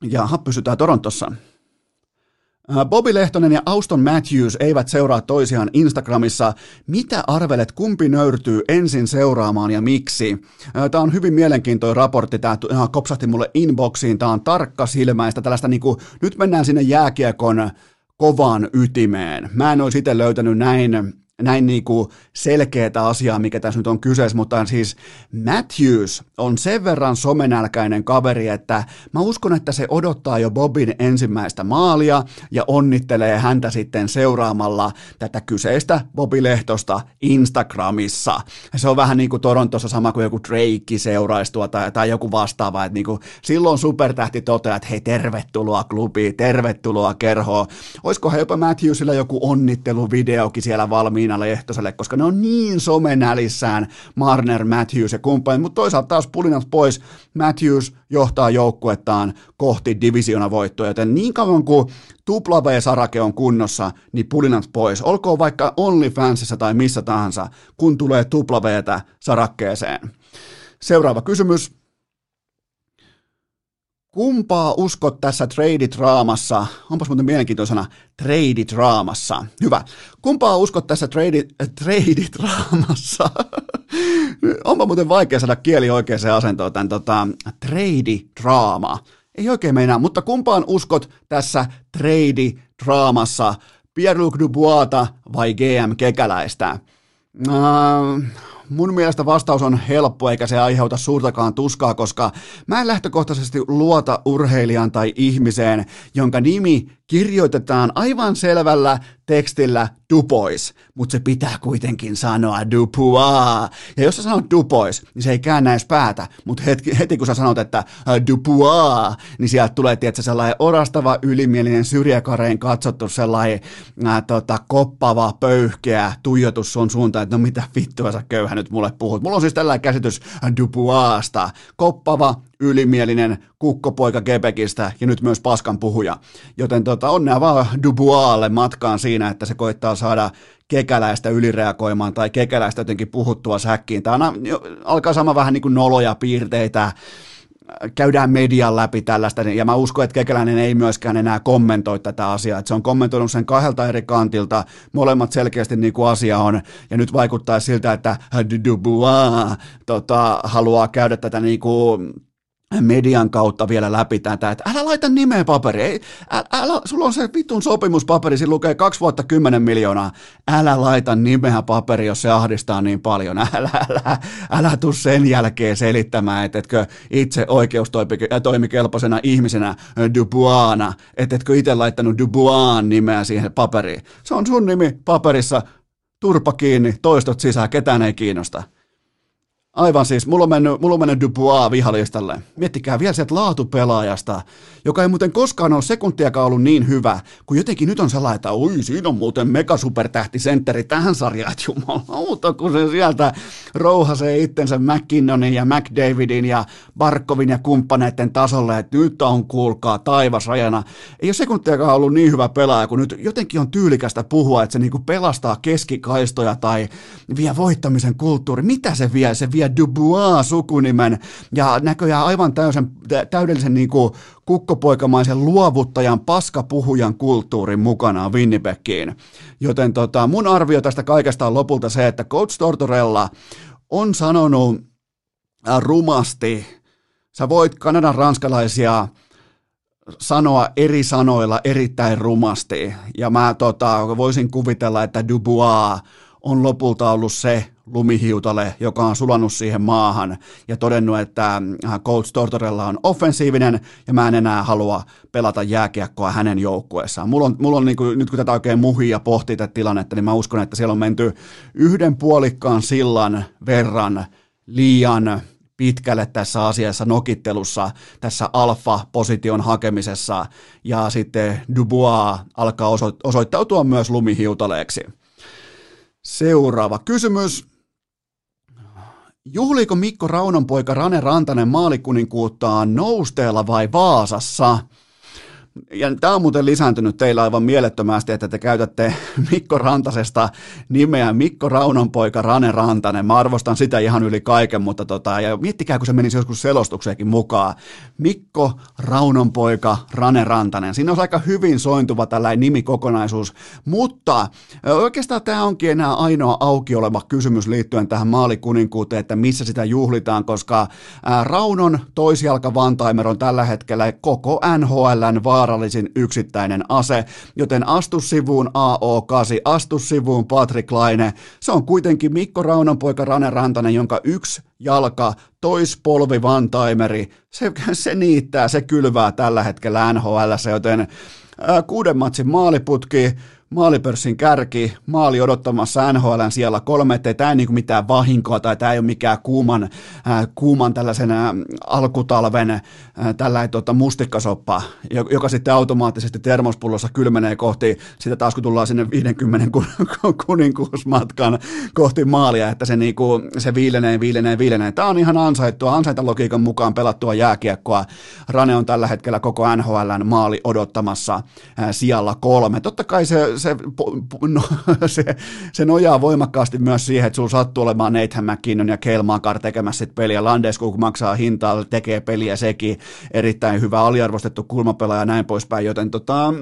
Jaha, pysytään Torontossa. Äh, Bobby Lehtonen ja Auston Matthews eivät seuraa toisiaan Instagramissa. Mitä arvelet, kumpi nöyrtyy ensin seuraamaan ja miksi? Äh, tämä on hyvin mielenkiintoinen raportti, tämä äh, kopsahti mulle inboxiin, tämä on tarkka silmäistä, tällaista niin kuin, nyt mennään sinne jääkiekon kovaan ytimeen. Mä en olisi itse löytänyt näin näin niin kuin selkeätä asiaa, mikä tässä nyt on kyseessä, mutta siis Matthews on sen verran somenälkäinen kaveri, että mä uskon, että se odottaa jo Bobin ensimmäistä maalia ja onnittelee häntä sitten seuraamalla tätä kyseistä Bobi Lehtosta Instagramissa. Se on vähän niin kuin Torontossa sama kuin joku Drake seuraisi tai, tai joku vastaava, että niin kuin silloin supertähti toteaa, että hei tervetuloa klubiin, tervetuloa kerhoon. Olisiko jopa Matthewsilla joku onnitteluvideokin siellä valmiina Niina Lehtoselle, koska ne on niin somenälissään Marner, Matthews ja kumppanit, mutta toisaalta taas pulinat pois, Matthews johtaa joukkuettaan kohti divisiona voittoa, joten niin kauan kuin tupla V-sarake on kunnossa, niin pulinat pois. Olkoon vaikka OnlyFansissa tai missä tahansa, kun tulee tupla sarakkeeseen. Seuraava kysymys. Kumpaa uskot tässä trade-draamassa? Onpas muuten mielenkiintoisena trade-draamassa. Hyvä. Kumpaa uskot tässä trade, trade-draamassa? <laughs> Onpa muuten vaikea saada kieli oikeaan asentoon tämän tota, trade-draama. Ei oikein meinaa, mutta kumpaan uskot tässä trade-draamassa? Pierre-Luc vai GM Kekäläistä? Uh, mun mielestä vastaus on helppo eikä se aiheuta suurtakaan tuskaa, koska mä en lähtökohtaisesti luota urheilijan tai ihmiseen, jonka nimi kirjoitetaan aivan selvällä tekstillä Dupois, mutta se pitää kuitenkin sanoa Dupois. Ja jos sä sanot Dupois, niin se ei käännä edes päätä, mutta heti, heti kun sä sanot, että Dupois, niin sieltä tulee tietysti sellainen orastava, ylimielinen, syrjäkareen katsottu sellainen ää, tota, koppava, pöyhkeä tuijotus sun suuntaan, että no mitä vittua sä köyhä nyt mulle puhut. Mulla on siis tällainen käsitys Dupoista. Koppava, ylimielinen kukkopoika Quebecistä ja nyt myös paskan puhuja. Joten tota, onnea vaan Duboislle matkaan siinä, että se koittaa saada kekäläistä ylireagoimaan tai kekäläistä jotenkin puhuttua säkkiin. Tämä alkaa sama vähän niin kuin noloja piirteitä, käydään median läpi tällaista, ja mä uskon, että Kekäläinen ei myöskään enää kommentoi tätä asiaa, että se on kommentoinut sen kahdelta eri kantilta, molemmat selkeästi niin kuin asia on, ja nyt vaikuttaa siltä, että Dubois tota, haluaa käydä tätä niin kuin median kautta vielä läpi tätä, että älä laita nimeä paperiin, älä, älä, sulla on se vitun sopimuspaperi, siinä lukee kaksi vuotta kymmenen miljoonaa, älä laita nimeä paperi, jos se ahdistaa niin paljon, <laughs> älä, älä, älä tuu sen jälkeen selittämään, että etkö itse oikeustoimikelpoisena ihmisenä Dubuana, että etkö itse laittanut Dubuan nimeä siihen paperiin, se on sun nimi paperissa, turpa kiinni, toistot sisään, ketään ei kiinnosta. Aivan siis, mulla on mennyt, mulla on mennyt Dubois vihalistalle. Miettikää vielä sieltä laatupelaajasta, joka ei muuten koskaan ole sekuntiakaan ollut niin hyvä, kun jotenkin nyt on sellainen, että oi, siinä on muuten megasupertähtisentteri tähän sarjaan, että jumalauta, kun se sieltä rouhasee itsensä McKinnonin ja McDavidin ja Barkovin ja kumppaneiden tasolle, että nyt on kuulkaa taivas rajana. Ei ole sekuntiakaan ollut niin hyvä pelaaja, kun nyt jotenkin on tyylikästä puhua, että se niinku pelastaa keskikaistoja tai vie voittamisen kulttuuri. Mitä se vie? Se vie Dubois-sukunimen ja näköjään aivan täysin, täydellisen niin kuin kukkopoikamaisen luovuttajan, paskapuhujan kulttuurin mukanaan Winnipegkiin. Joten tota, mun arvio tästä kaikesta on lopulta se, että Coach Tortorella on sanonut äh, rumasti, sä voit Kanadan ranskalaisia sanoa eri sanoilla erittäin rumasti, ja mä tota, voisin kuvitella, että Dubois on lopulta ollut se lumihiutale, joka on sulannut siihen maahan ja todennut, että äh, Coach Tortorella on offensiivinen ja mä en enää halua pelata jääkiekkoa hänen joukkueessaan. Mulla on, mulla on niin kuin, nyt kun tätä oikein muhii ja pohtii tätä tilannetta, niin mä uskon, että siellä on menty yhden puolikkaan sillan verran liian pitkälle tässä asiassa nokittelussa, tässä alfa-position hakemisessa, ja sitten Dubois alkaa osoittautua myös lumihiutaleeksi. Seuraava kysymys. Juhliiko Mikko Raunonpoika Rane Rantanen maalikuninkuuttaan nousteella vai Vaasassa? Ja tämä on muuten lisääntynyt teillä aivan mielettömästi, että te käytätte <laughs> Mikko Rantasesta nimeä Mikko Raunonpoika Rane Rantanen. Mä arvostan sitä ihan yli kaiken, mutta tota, ja miettikää, kun se menisi joskus selostukseenkin mukaan. Mikko Raunonpoika Rane Rantanen. Siinä on aika hyvin sointuva tällainen nimikokonaisuus, mutta oikeastaan tämä onkin enää ainoa auki oleva kysymys liittyen tähän maalikuninkuuteen, että missä sitä juhlitaan, koska Raunon toisjalka Vantaimer on tällä hetkellä koko NHLn vaara vaarallisin yksittäinen ase, joten astu sivuun AO8, astu sivuun Patrick Laine. Se on kuitenkin Mikko Raunan poika Rane Rantanen, jonka yksi jalka, toispolvi Vantaimeri, se, se niittää, se kylvää tällä hetkellä NHL, joten kuuden matsin maaliputki, maalipörssin kärki, maali odottamassa NHLn siellä kolme, ettei tämä ei niin mitään vahinkoa tai tämä ei ole mikään kuuman, äh, kuuman tällaisen äh, alkutalven äh, tällainen tota, mustikkasoppa, joka sitten automaattisesti termospullossa kylmenee kohti, sitä taas kun tullaan sinne 50 kuninkuusmatkan kohti maalia, että se, niin kuin, se viilenee, viilenee, viilenee. Tämä on ihan ansaittua, ansaita logiikan mukaan pelattua jääkiekkoa. Rane on tällä hetkellä koko NHLn maali odottamassa äh, sijalla kolme. Totta kai se, se, no, <laughs> se, se nojaa voimakkaasti myös siihen, että sulla sattuu olemaan Nathan McKinnon ja Kale Makar tekemässä sit peliä. Landeskog maksaa hintaa, tekee peliä sekin. Erittäin hyvä aliarvostettu kulmapelaaja ja näin poispäin, joten tota,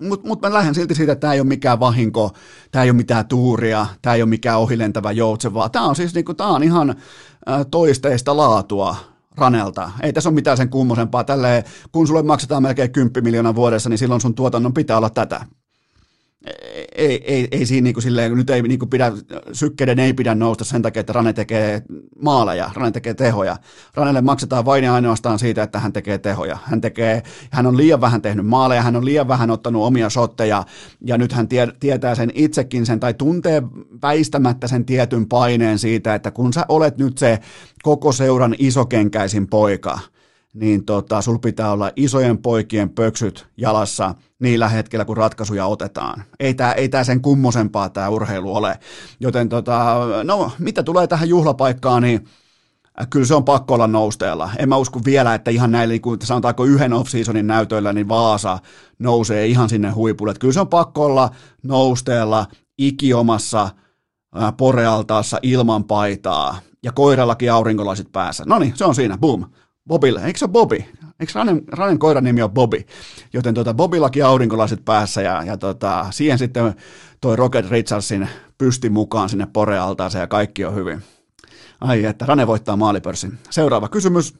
mutta mut mä lähden silti siitä, että tämä ei ole mikään vahinko, tämä ei ole mitään tuuria, tämä ei ole mikään ohilentävä joutse, vaan tämä on siis niinku, tää on ihan toisteista laatua Ranelta. Ei tässä ole mitään sen kummosempaa. Tälleen, kun sulle maksetaan melkein 10 miljoonaa vuodessa, niin silloin sun tuotannon pitää olla tätä ei, ei, ei siinä niin kuin silleen, nyt ei niin kuin pidä, sykkeiden ei pidä nousta sen takia, että Rane tekee maaleja, Rane tekee tehoja. Ranelle maksetaan vain ja ainoastaan siitä, että hän tekee tehoja. Hän, tekee, hän on liian vähän tehnyt maaleja, hän on liian vähän ottanut omia shotteja, ja nyt hän tie, tietää sen itsekin sen, tai tuntee väistämättä sen tietyn paineen siitä, että kun sä olet nyt se koko seuran isokenkäisin poika, niin tota, sul pitää olla isojen poikien pöksyt jalassa niillä hetkellä, kun ratkaisuja otetaan. Ei tämä ei tää sen kummosempaa tämä urheilu ole. Joten tota, no, mitä tulee tähän juhlapaikkaan, niin äh, kyllä se on pakko olla nousteella. En mä usko vielä, että ihan näillä, niin sanotaanko yhden off-seasonin näytöillä, niin Vaasa nousee ihan sinne huipulle. Että kyllä se on pakko olla nousteella ikiomassa äh, porealtaassa ilman paitaa ja koirallakin aurinkolaiset päässä. No niin, se on siinä, boom. Bobille, eikö se ole Bobi? Eikö Ranen, Ranen koiran nimi ole Bobi? Joten tota, Bobillakin aurinkolaiset päässä ja, ja tota, siihen sitten toi Rocket Richardsin pysti mukaan sinne porealtaaseen ja kaikki on hyvin. Ai että, Rane voittaa maalipörssin. Seuraava kysymys.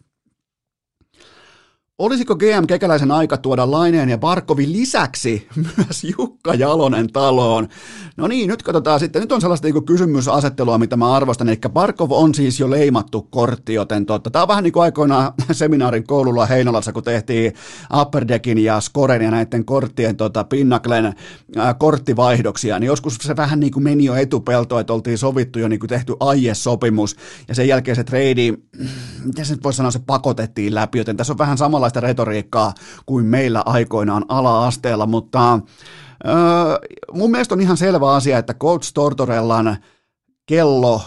Olisiko GM Kekäläisen aika tuoda Laineen ja Barkovin lisäksi myös Jukka Jalonen taloon? No niin, nyt katsotaan sitten. Nyt on sellaista niin kysymysasettelua, mitä mä arvostan. Eli Barkov on siis jo leimattu kortti, joten totta. Tämä on vähän niin kuin aikoinaan seminaarin koululla Heinolassa, kun tehtiin Upperdeckin ja Skoren ja näiden korttien tota, Pinnaklen äh, korttivaihdoksia. Niin joskus se vähän niin kuin meni jo etupeltoon, että oltiin sovittu jo niin kuin tehty aiesopimus. Ja sen jälkeen se trade, <clears throat> miten se nyt voisi sanoa, se pakotettiin läpi. Joten tässä on vähän samalla samanlaista retoriikkaa kuin meillä aikoinaan ala-asteella, mutta öö, mun mielestä on ihan selvä asia, että Coach Tortorellan kello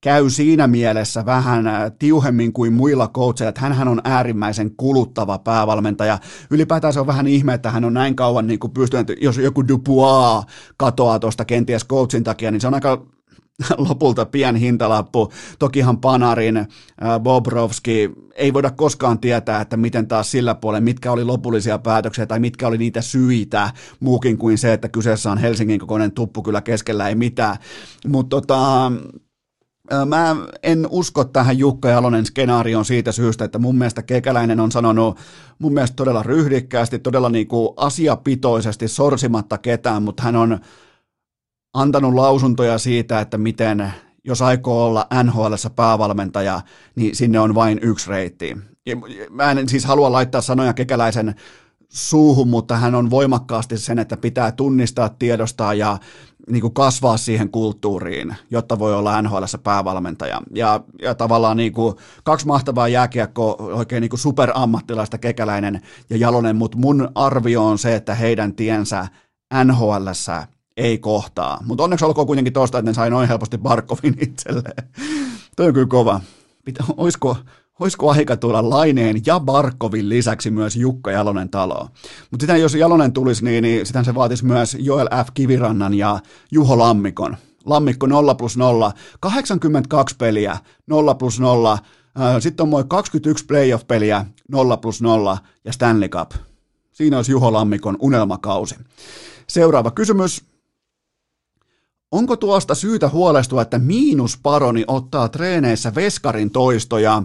käy siinä mielessä vähän tiuhemmin kuin muilla coacheilla, että hän on äärimmäisen kuluttava päävalmentaja. Ylipäätään se on vähän ihme, että hän on näin kauan niin kuin pystynyt, jos joku Dupuis katoaa tuosta kenties coachin takia, niin se on aika <laughs> lopulta pien hintalappu. Tokihan Panarin, äh, Bobrovski, ei voida koskaan tietää, että miten taas sillä puolella, mitkä oli lopullisia päätöksiä tai mitkä oli niitä syitä muukin kuin se, että kyseessä on Helsingin kokoinen tuppu kyllä keskellä ei mitään. Mutta tota, äh, Mä en usko tähän Jukka Jalonen skenaarioon siitä syystä, että mun mielestä Kekäläinen on sanonut mun mielestä todella ryhdikkäästi, todella niin kuin asiapitoisesti, sorsimatta ketään, mutta hän on antanut lausuntoja siitä, että miten jos aikoo olla nhl päävalmentaja, niin sinne on vain yksi reitti. Mä en siis halua laittaa sanoja kekäläisen suuhun, mutta hän on voimakkaasti sen, että pitää tunnistaa, tiedostaa ja niin kuin kasvaa siihen kulttuuriin, jotta voi olla nhl päävalmentaja. Ja, ja tavallaan niin kuin kaksi mahtavaa jääkiekko, oikein niin kuin superammattilaista kekäläinen ja Jalonen, mutta mun arvio on se, että heidän tiensä nhl ei kohtaa. Mutta onneksi olkoon kuitenkin tuosta, että ne sai noin helposti Barkovin itselleen. Toi on kyllä kova. Pitä, oisko, oisko aika tulla Laineen ja Barkovin lisäksi myös Jukka Jalonen taloon? Mutta sitä jos Jalonen tulisi, niin, niin sitä se vaatisi myös Joel F. Kivirannan ja Juho Lammikon. Lammikko 0 plus 0, 82 peliä, 0 plus 0, sitten on noin 21 playoff-peliä, 0 plus 0 ja Stanley Cup. Siinä olisi Juho Lammikon unelmakausi. Seuraava kysymys. Onko tuosta syytä huolestua, että miinusparoni ottaa treeneissä veskarin toistoja?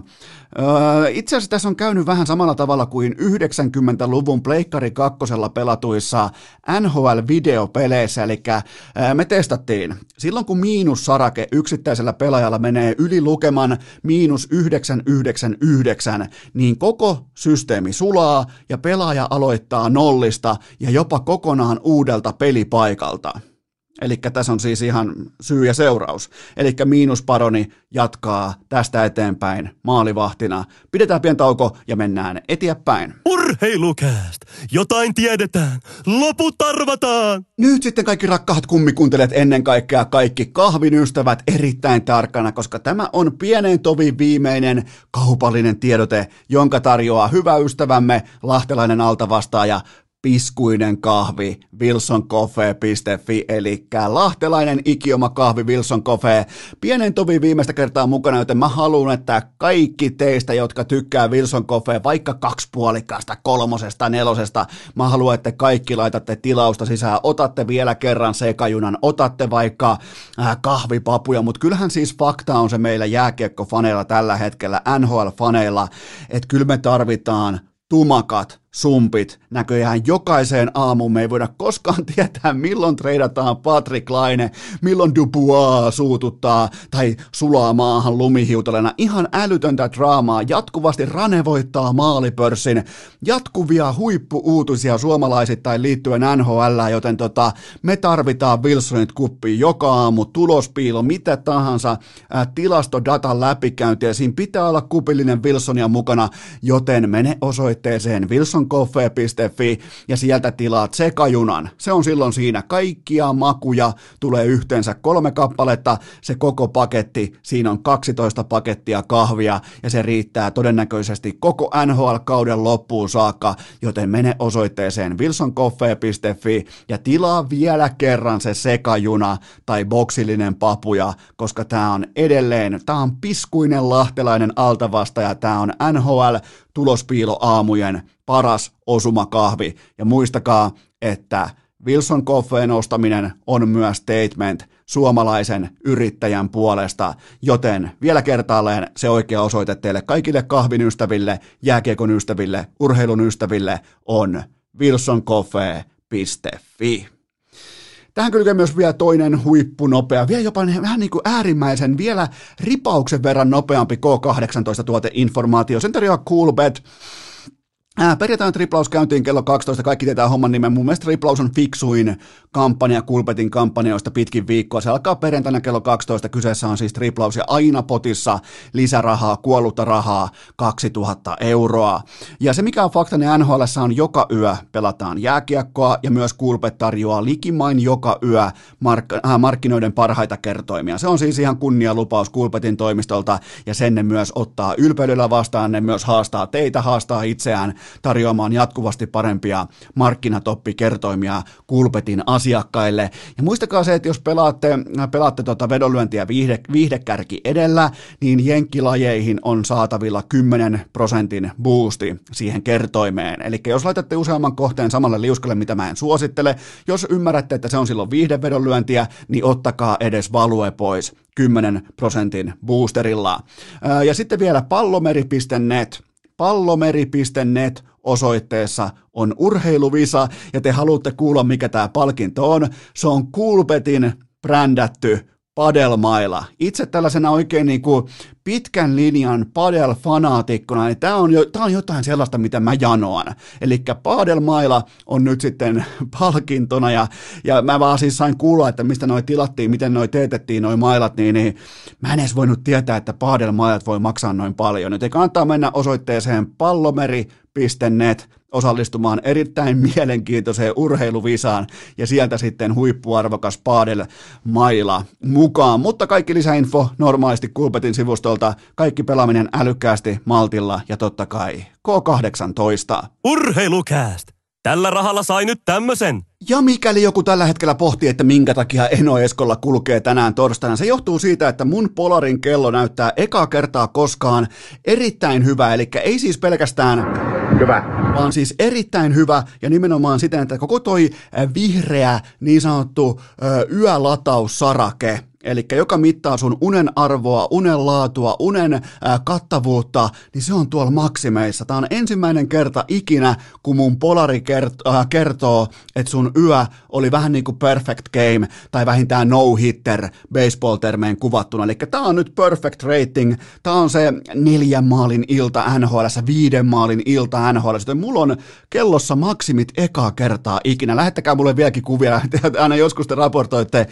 Öö, itse asiassa tässä on käynyt vähän samalla tavalla kuin 90-luvun Pleikkari kakkosella pelatuissa NHL-videopeleissä, eli öö, me testattiin. Silloin kun miinussarake yksittäisellä pelaajalla menee yli lukeman miinus 999, niin koko systeemi sulaa ja pelaaja aloittaa nollista ja jopa kokonaan uudelta pelipaikalta. Eli tässä on siis ihan syy ja seuraus. Eli miinusparoni jatkaa tästä eteenpäin maalivahtina. Pidetään pieni tauko ja mennään eteenpäin. Urheilukääst! Jotain tiedetään! Loput arvataan! Nyt sitten kaikki rakkaat kummikuuntelijat, ennen kaikkea kaikki kahvin ystävät erittäin tarkkana, koska tämä on pienen tovi viimeinen kaupallinen tiedote, jonka tarjoaa hyvä ystävämme lahtelainen altavastaaja piskuinen kahvi wilsoncoffee.fi, eli lahtelainen ikioma kahvi Wilson Coffee. Pienen tovi viimeistä kertaa mukana, joten mä haluan, että kaikki teistä, jotka tykkää Wilson Coffee, vaikka kaksipuolikkaasta, kolmosesta, nelosesta, mä haluan, että kaikki laitatte tilausta sisään, otatte vielä kerran sekajunan, otatte vaikka äh, kahvipapuja, mutta kyllähän siis fakta on se meillä jääkiekkofaneilla tällä hetkellä, NHL-faneilla, että kyllä me tarvitaan tumakat, sumpit näköjään jokaiseen aamuun. Me ei voida koskaan <laughs> tietää, milloin treidataan Patrick Laine, milloin Dubois suututtaa tai sulaa maahan lumihiutalena. Ihan älytöntä draamaa. Jatkuvasti Rane voittaa maalipörssin. Jatkuvia huippuuutisia suomalaisittain liittyen NHL, joten tota, me tarvitaan Wilsonit kuppi joka aamu, tulospiilo, mitä tahansa, ää, tilastodatan läpikäyntiä. Siinä pitää olla kupillinen Wilsonia mukana, joten mene osoitteeseen Wilson wilsoncoffee.fi ja sieltä tilaat sekajunan. Se on silloin siinä. Kaikkia makuja tulee yhteensä kolme kappaletta, se koko paketti, siinä on 12 pakettia kahvia ja se riittää todennäköisesti koko NHL-kauden loppuun saakka, joten mene osoitteeseen wilsoncoffee.fi ja tilaa vielä kerran se sekajuna tai boksillinen papuja, koska tämä on edelleen, tämä on piskuinen lahtelainen altavastaja, tämä on NHL tulospiiloaamujen paras osumakahvi. Ja muistakaa, että Wilson Coffeen ostaminen on myös statement suomalaisen yrittäjän puolesta, joten vielä kertaalleen se oikea osoite teille kaikille kahvin ystäville, jääkiekon ystäville, urheilun ystäville on wilsoncoffee.fi. Tähän kylkee myös vielä toinen huippunopea, vielä jopa vähän niin kuin äärimmäisen, vielä ripauksen verran nopeampi K18-tuoteinformaatio. Sen tarjoaa Coolbet. Ää, perjantaina triplaus käyntiin kello 12, kaikki tietää homman nimen. Mun mielestä triplaus on fiksuin kampanja Kulpetin kampanjoista pitkin viikkoa. Se alkaa perjantaina kello 12, kyseessä on siis triplaus ja aina potissa lisärahaa, kuollutta rahaa, 2000 euroa. Ja se mikä on fakta, niin NHL on joka yö pelataan jääkiekkoa ja myös Kulpet tarjoaa likimain joka yö mark- äh, markkinoiden parhaita kertoimia. Se on siis ihan kunnialupaus Kulpetin toimistolta ja sen ne myös ottaa ylpeydellä vastaan, ne myös haastaa teitä, haastaa itseään tarjoamaan jatkuvasti parempia markkinatoppikertoimia Kulpetin asiakkaille. Ja muistakaa se, että jos pelaatte, pelaatte tuota vedonlyöntiä viihde, viihdekärki edellä, niin jenkkilajeihin on saatavilla 10 prosentin boosti siihen kertoimeen. Eli jos laitatte useamman kohteen samalle liuskalle, mitä mä en suosittele, jos ymmärrätte, että se on silloin viihdevedonlyöntiä, niin ottakaa edes value pois 10 prosentin boosterilla. Ja sitten vielä pallomeri.net pallomeri.net osoitteessa on urheiluvisa ja te haluatte kuulla, mikä tämä palkinto on. Se on Coolbetin brändätty padelmaila. Itse tällaisena oikein niin kuin pitkän linjan padel-fanaatikkona, niin tämä on, jo, tää on jotain sellaista, mitä mä janoan. Eli padelmaila on nyt sitten palkintona, ja, ja mä vaan siis sain kuulla, että mistä noi tilattiin, miten noi teetettiin noi mailat, niin, niin mä en edes voinut tietää, että padelmailat voi maksaa noin paljon. Nyt kannattaa mennä osoitteeseen pallomeri.net osallistumaan erittäin mielenkiintoiseen urheiluvisaan ja sieltä sitten huippuarvokas Paadel Maila mukaan. Mutta kaikki lisäinfo normaalisti Kulpetin sivustolta, kaikki pelaaminen älykkäästi, maltilla ja totta kai K18. Urheilukääst! Tällä rahalla sai nyt tämmösen. Ja mikäli joku tällä hetkellä pohtii, että minkä takia Eno Eskolla kulkee tänään torstaina, se johtuu siitä, että mun Polarin kello näyttää eka kertaa koskaan erittäin hyvä, eli ei siis pelkästään Hyvä. vaan siis erittäin hyvä ja nimenomaan siten, että koko toi vihreä niin sanottu yölataussarake, eli joka mittaa sun unen arvoa, unen laatua, unen kattavuutta, niin se on tuolla maksimeissa. Tämä on ensimmäinen kerta ikinä, kun mun polari kert- kertoo, että sun yö oli vähän niin kuin perfect game, tai vähintään no-hitter baseball-termeen kuvattuna. Eli tämä on nyt perfect rating, tämä on se neljän maalin ilta NHL, viiden maalin ilta NHL, joten mulla on kellossa maksimit ekaa kertaa ikinä. Lähettäkää mulle vieläkin kuvia, <laughs> aina joskus te raportoitte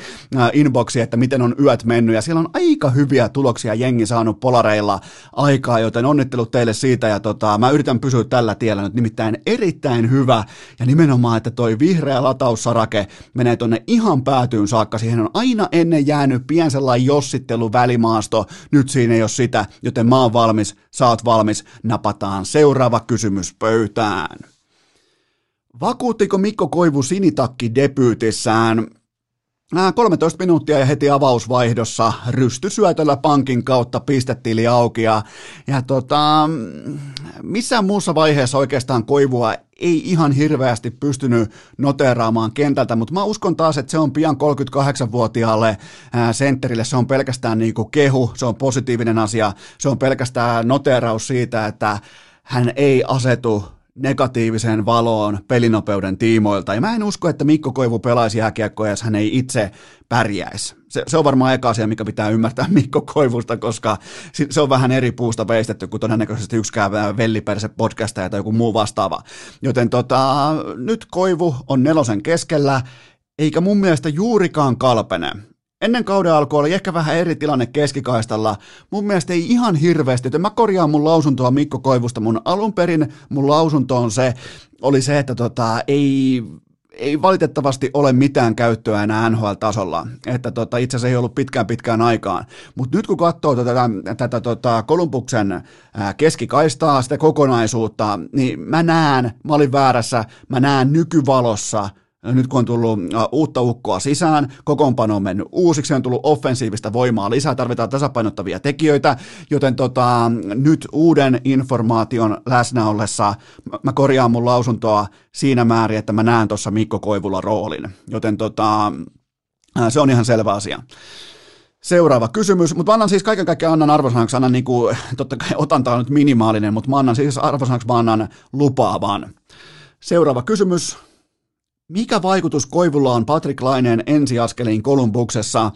inboxia, että miten on yöt mennyt, ja siellä on aika hyviä tuloksia jengi saanut polareilla aikaa, joten onnittelut teille siitä, ja tota, mä yritän pysyä tällä tiellä nyt, nimittäin erittäin hyvä, ja nimenomaan, että toi vihreä lataussarake menee tonne ihan päätyyn saakka, siihen on aina ennen jäänyt pien sellainen jossittelu välimaasto, nyt siinä ei ole sitä, joten mä oon valmis, sä oot valmis, napataan seuraava kysymys pöytään. Vakuuttiko Mikko Koivu sinitakki debyytissään 13 minuuttia ja heti avausvaihdossa. Rystysyötöllä pankin kautta pistetili auki ja, ja tota, missään muussa vaiheessa oikeastaan Koivua ei ihan hirveästi pystynyt noteeraamaan kentältä, mutta mä uskon taas, että se on pian 38-vuotiaalle sentterille, se on pelkästään niin kuin kehu, se on positiivinen asia, se on pelkästään noteeraus siitä, että hän ei asetu negatiiviseen valoon pelinopeuden tiimoilta. Ja mä en usko, että Mikko Koivu pelaisi jääkiekkoa, jos hän ei itse pärjäisi. Se, se on varmaan eka asia, mikä pitää ymmärtää <laughs> Mikko Koivusta, koska se on vähän eri puusta veistetty kuin todennäköisesti yksikään velliperse podcastaja tai joku muu vastaava. Joten tota, nyt Koivu on nelosen keskellä, eikä mun mielestä juurikaan kalpene. Ennen kauden alkua oli ehkä vähän eri tilanne keskikaistalla. Mun mielestä ei ihan hirveästi, joten mä korjaan mun lausuntoa Mikko Koivusta. Mun alun perin mun lausunto on se, oli se, että tota, ei, ei valitettavasti ole mitään käyttöä enää NHL-tasolla. Että tota, itse asiassa ei ollut pitkään pitkään aikaan. Mutta nyt kun katsoo tätä, tätä tota Kolumbuksen keskikaistaa, sitä kokonaisuutta, niin mä näen, mä olin väärässä, mä näen nykyvalossa – nyt kun on tullut uutta ukkoa sisään, kokoonpano on mennyt uusiksi, on tullut offensiivista voimaa lisää, tarvitaan tasapainottavia tekijöitä, joten tota, nyt uuden informaation läsnä ollessa mä korjaan mun lausuntoa siinä määrin, että mä näen tuossa Mikko Koivulla roolin, joten tota, se on ihan selvä asia. Seuraava kysymys, mutta annan siis kaiken kaikkiaan annan arvosanaksi, annan niin kuin, totta kai otanta on nyt minimaalinen, mutta mä annan siis arvosanaksi, mä annan lupaavan. Seuraava kysymys, mikä vaikutus Koivulla on Patrick Laineen ensiaskeliin Kolumbuksessa?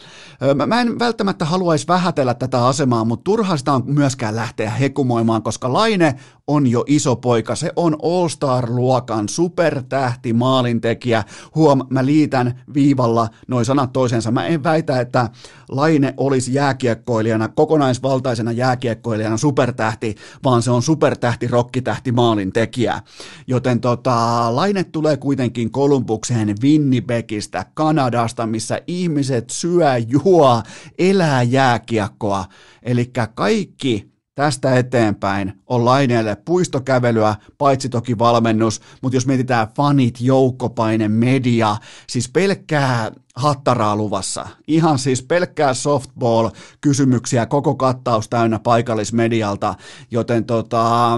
Mä en välttämättä haluaisi vähätellä tätä asemaa, mutta turha sitä on myöskään lähteä hekumoimaan, koska Laine on jo iso poika. Se on All-Star-luokan supertähti maalintekijä. Huom, mä liitän viivalla noin sanat toisensa. Mä en väitä, että Laine olisi jääkiekkoilijana, kokonaisvaltaisena jääkiekkoilijana supertähti, vaan se on supertähti, rokkitähti, maalintekijä. Joten tota, Laine tulee kuitenkin Kolumbukseen Winnipegistä, Kanadasta, missä ihmiset syö, juo, elää jääkiekkoa. Eli kaikki tästä eteenpäin on Laineelle puistokävelyä, paitsi toki valmennus, mutta jos mietitään fanit, joukkopaine, media, siis pelkkää hattaraa luvassa. Ihan siis pelkkää softball-kysymyksiä, koko kattaus täynnä paikallismedialta, joten tota,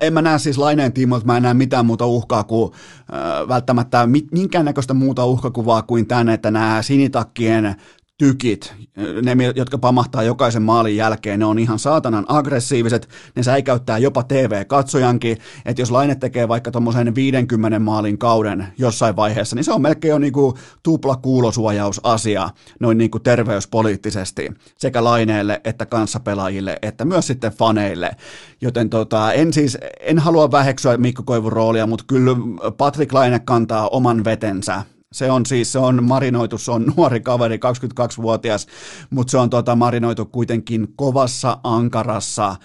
en mä näe siis Laineen tiimoilta, mä en näe mitään muuta uhkaa kuin äh, välttämättä minkäännäköistä muuta uhkakuvaa kuin tänne, että nämä sinitakkien tykit, ne, jotka pamahtaa jokaisen maalin jälkeen, ne on ihan saatanan aggressiiviset, ne säikäyttää jopa TV-katsojankin, että jos Laine tekee vaikka tuommoisen 50 maalin kauden jossain vaiheessa, niin se on melkein jo niinku tupla kuulosuojausasia noin niinku terveyspoliittisesti sekä Laineelle että kanssapelaajille, että myös sitten faneille. Joten tota, en siis, en halua väheksyä Mikko Koivun roolia, mutta kyllä Patrick Laine kantaa oman vetensä se on siis, se on marinoitu, se on nuori kaveri, 22-vuotias, mutta se on tota marinoitu kuitenkin kovassa, ankarassa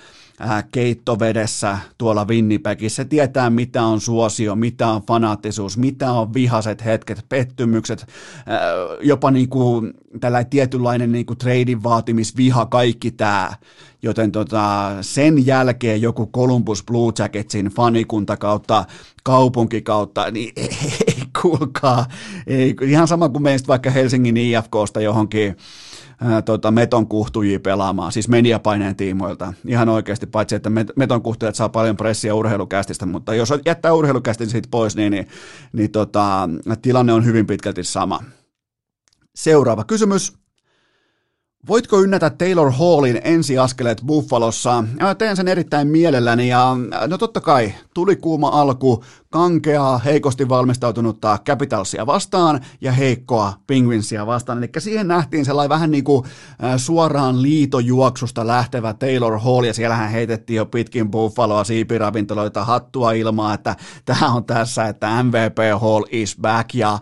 keittovedessä tuolla Winnipegissä. Se tietää, mitä on suosio, mitä on fanaattisuus, mitä on vihaset hetket, pettymykset, ää, jopa niinku tällainen tietynlainen niinku treidin vaatimisviha, kaikki tämä. Joten tota, sen jälkeen joku Columbus Blue Jacketsin fanikunta kautta kaupunki kautta, niin <laughs> ei, ei kuulkaa, ei, ihan sama kuin meistä vaikka Helsingin IFKsta johonkin tota, meton kuhtujia pelaamaan, siis mediapaineen tiimoilta. Ihan oikeasti, paitsi että meton kuhtujat saa paljon pressiä urheilukästistä, mutta jos jättää urheilukästin siitä pois, niin, niin, niin tota, tilanne on hyvin pitkälti sama. Seuraava kysymys. Voitko ynnätä Taylor Hallin ensiaskeleet Buffalossa? Teen sen erittäin mielelläni ja no totta kai tuli kuuma alku, kankeaa, heikosti valmistautunutta Capitalsia vastaan ja heikkoa Penguinsia vastaan. Eli siihen nähtiin sellainen vähän niin kuin suoraan liitojuoksusta lähtevä Taylor Hall ja siellähän heitettiin jo pitkin Buffaloa siipiravintoloita hattua ilmaa, että tämä on tässä, että MVP Hall is back ja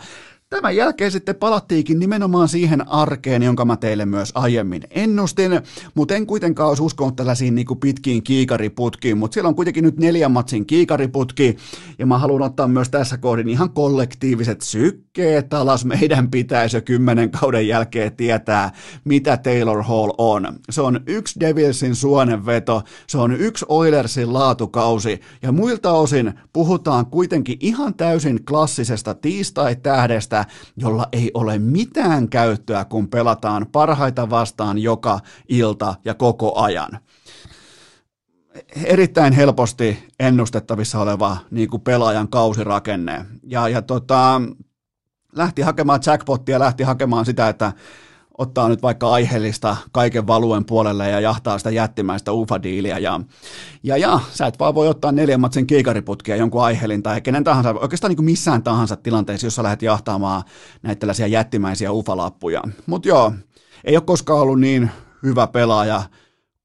Tämän jälkeen sitten palattiinkin nimenomaan siihen arkeen, jonka mä teille myös aiemmin ennustin, mutta en kuitenkaan olisi uskonut tällaisiin niin pitkiin kiikariputkiin, mutta siellä on kuitenkin nyt neljän matsin kiikariputki, ja mä haluan ottaa myös tässä kohdin ihan kollektiiviset sykkeet alas. Meidän pitäisi jo kymmenen kauden jälkeen tietää, mitä Taylor Hall on. Se on yksi Devilsin suonenveto, se on yksi Oilersin laatukausi, ja muilta osin puhutaan kuitenkin ihan täysin klassisesta tiistai-tähdestä, jolla ei ole mitään käyttöä, kun pelataan parhaita vastaan joka ilta ja koko ajan. Erittäin helposti ennustettavissa oleva niin kuin pelaajan kausirakenne. Ja, ja tota, lähti hakemaan jackpottia, lähti hakemaan sitä, että ottaa nyt vaikka aiheellista kaiken valuen puolelle ja jahtaa sitä jättimäistä ufa-diiliä. Ja, ja, ja sä et vaan voi ottaa neljän matsin kiikariputkia jonkun aiheellin tai kenen tahansa, oikeastaan niin kuin missään tahansa tilanteessa, jossa lähdet jahtaamaan näitä tällaisia jättimäisiä ufa-lappuja. Mutta joo, ei ole koskaan ollut niin hyvä pelaaja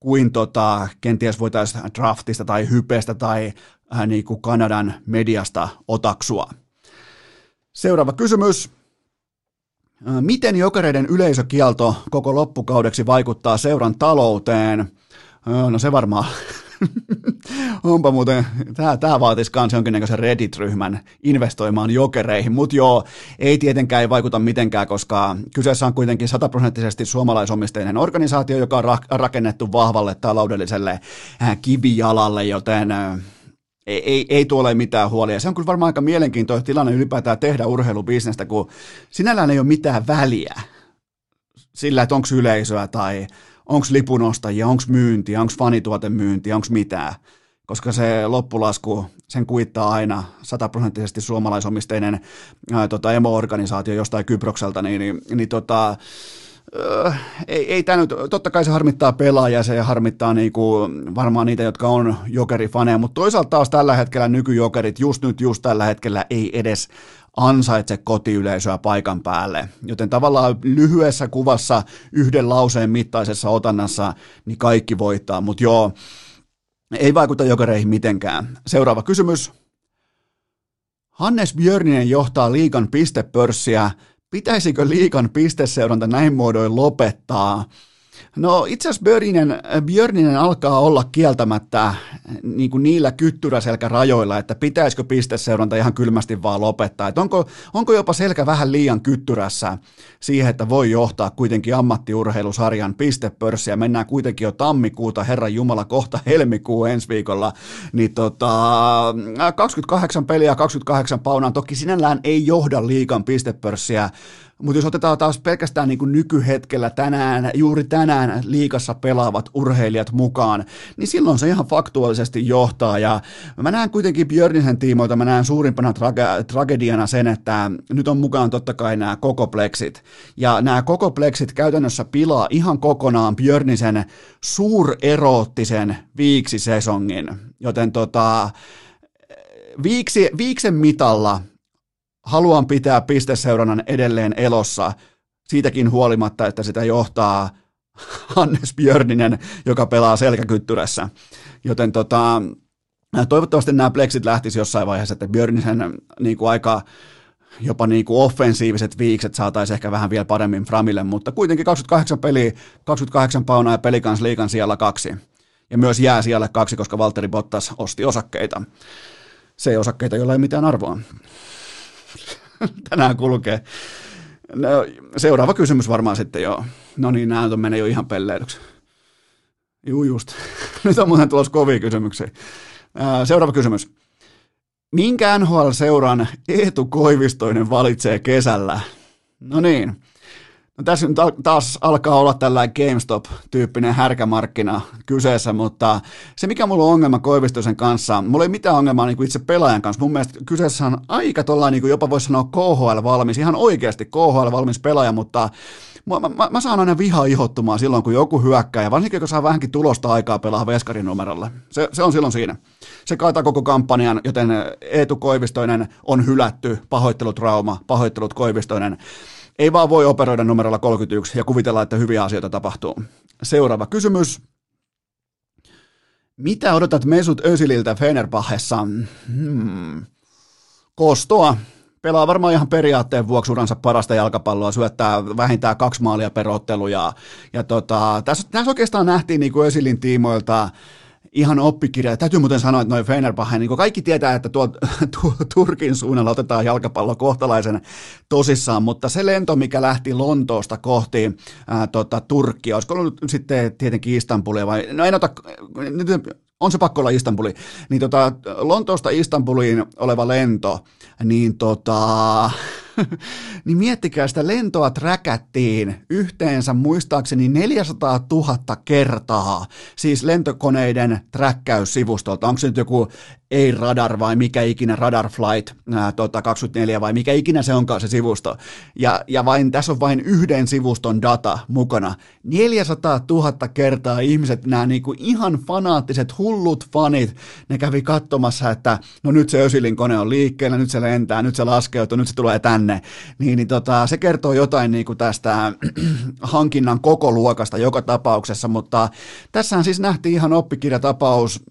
kuin tota, kenties voitaisiin draftista tai hypestä tai äh, niin kuin Kanadan mediasta otaksua. Seuraava kysymys. Miten jokereiden yleisökielto koko loppukaudeksi vaikuttaa seuran talouteen? No se varmaan <laughs> Onpa muuten, tämä, tämä vaatisi myös jonkinnäköisen Reddit-ryhmän investoimaan jokereihin, mutta joo, ei tietenkään ei vaikuta mitenkään, koska kyseessä on kuitenkin sataprosenttisesti suomalaisomisteinen organisaatio, joka on rakennettu vahvalle taloudelliselle kivijalalle, joten ei, ei, ei tuolle mitään huolia. Se on kyllä varmaan aika mielenkiintoinen tilanne ylipäätään tehdä urheilubisnestä, kun sinällään ei ole mitään väliä sillä, että onko yleisöä tai onko lipunostajia, onko myyntiä, onko fanituotemyyntiä, onko mitään. Koska se loppulasku, sen kuittaa aina sataprosenttisesti suomalaisomisteinen ää, tota, emo-organisaatio jostain Kyprokselta, niin, niin, niin tota, Öö, ei, ei tämä nyt, totta kai se harmittaa pelaajia, se harmittaa niinku varmaan niitä, jotka on jokerifaneja, mutta toisaalta taas tällä hetkellä nykyjokerit just nyt, just tällä hetkellä ei edes ansaitse kotiyleisöä paikan päälle. Joten tavallaan lyhyessä kuvassa yhden lauseen mittaisessa otannassa niin kaikki voittaa, mutta joo, ei vaikuta jokereihin mitenkään. Seuraava kysymys. Hannes Björninen johtaa liikan pistepörssiä Pitäisikö liikan pisteseuranta näin muodoin lopettaa? No itse asiassa Björninen, Björninen alkaa olla kieltämättä niin kuin niillä kyttyräselkärajoilla, että pitäisikö pisteseuranta ihan kylmästi vaan lopettaa. Että onko, onko jopa selkä vähän liian kyttyrässä siihen, että voi johtaa kuitenkin ammattiurheilusarjan pistepörssiä. Mennään kuitenkin jo tammikuuta, Herran Jumala, kohta helmikuu ensi viikolla. Niin tota, 28 peliä, 28 paunaa. Toki sinällään ei johda liikan pistepörssiä Mutta jos otetaan taas pelkästään niin kuin nykyhetkellä tänään, juuri tänään liikassa pelaavat urheilijat mukaan, niin silloin se ihan faktuaalisesti johtaa. Ja mä näen kuitenkin Björnisen tiimoilta, mä näen suurimpana trage- tragediana sen, että nyt on mukaan totta kai nämä kokopleksit. Ja nämä kokopleksit käytännössä pilaa ihan kokonaan Björnisen suureroottisen viiksisesongin. Joten tota, viiksi, viiksen mitalla haluan pitää pisteseurannan edelleen elossa, siitäkin huolimatta, että sitä johtaa Hannes Björninen, joka pelaa selkäkyttyrässä. Joten tota, toivottavasti nämä pleksit lähtisi jossain vaiheessa, että Björnisen niin kuin aika jopa niin kuin offensiiviset viikset saataisiin ehkä vähän vielä paremmin Framille, mutta kuitenkin 28 peliä, 28 paunaa ja pelikans liikan siellä kaksi. Ja myös jää siellä kaksi, koska Valtteri Bottas osti osakkeita. Se ei osakkeita, joilla ei mitään arvoa. <laughs> tänään kulkee. No, seuraava kysymys varmaan sitten jo. No niin, nämä menee jo ihan pelleilyksi. Juu, just. <laughs> Nyt on muuten tulossa kovia kysymyksiä. Seuraava kysymys. Minkä NHL-seuran Eetu Koivistoinen valitsee kesällä? No niin. No tässä nyt taas alkaa olla tällainen GameStop-tyyppinen härkämarkkina kyseessä, mutta se mikä mulla on ongelma Koivistosen kanssa, mulla ei mitään ongelmaa niin kuin itse pelaajan kanssa. Mun mielestä kyseessä on aika tuollainen, niin kuin jopa voisi sanoa KHL-valmis, ihan oikeasti KHL-valmis pelaaja, mutta mä, mä, mä saan aina vihaa ihottumaan silloin, kun joku hyökkää, ja varsinkin kun saa vähänkin tulosta aikaa pelaa veskarin numerolle. Se, se on silloin siinä. Se kaataa koko kampanjan, joten Eetu Koivistoinen on hylätty, pahoittelut Rauma, pahoittelut Koivistoinen. Ei vaan voi operoida numerolla 31 ja kuvitella, että hyviä asioita tapahtuu. Seuraava kysymys. Mitä odotat Mesut Özililtä Fenerbahessa? Hmm. Kostoa. Pelaa varmaan ihan periaatteen vuoksi uransa parasta jalkapalloa, syöttää vähintään kaksi maalia per ottelu. Ja, ja tota, tässä, tässä oikeastaan nähtiin niin kuin Özilin tiimoilta ihan oppikirja. Täytyy muuten sanoa, että noin Fenerbahce, niin kaikki tietää, että tuo, <laughs> tuo Turkin suunnalla otetaan jalkapallo kohtalaisen tosissaan, mutta se lento, mikä lähti Lontoosta kohti ää, tota, Turkkia, olisiko ollut sitten tietenkin Istanbulia vai, no en ota, on se pakko olla Istanbuli, niin tota, Lontoosta Istanbuliin oleva lento, niin tota, <laughs> niin miettikää sitä lentoa träkättiin yhteensä muistaakseni 400 000 kertaa, siis lentokoneiden träkkäyssivustolta. Onko se nyt joku ei radar vai mikä ikinä radar flight ää, tota 24 vai mikä ikinä se onkaan se sivusto. Ja, ja vain, tässä on vain yhden sivuston data mukana. 400 000 kertaa ihmiset, nämä niinku ihan fanaattiset hullut fanit, ne kävi katsomassa, että no nyt se Ösilin kone on liikkeellä, nyt se lentää, nyt se laskeutuu, nyt se tulee tänne. Niin, niin tota, se kertoo jotain niinku tästä <clears throat> hankinnan koko luokasta joka tapauksessa, mutta tässähän siis nähtiin ihan oppikirjatapaus,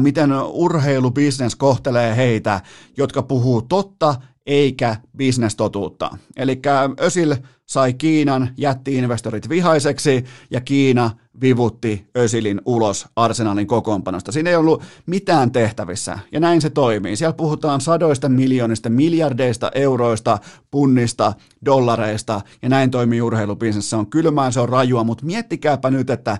miten urheilubisnes kohtelee heitä, jotka puhuu totta eikä bisnestotuutta. Eli Ösil sai Kiinan jätti-investorit vihaiseksi ja Kiina vivutti Ösilin ulos arsenaalin kokoonpanosta. Siinä ei ollut mitään tehtävissä ja näin se toimii. Siellä puhutaan sadoista miljoonista, miljardeista euroista, punnista, dollareista ja näin toimii urheilubisnes. Se on kylmää, se on rajua, mutta miettikääpä nyt, että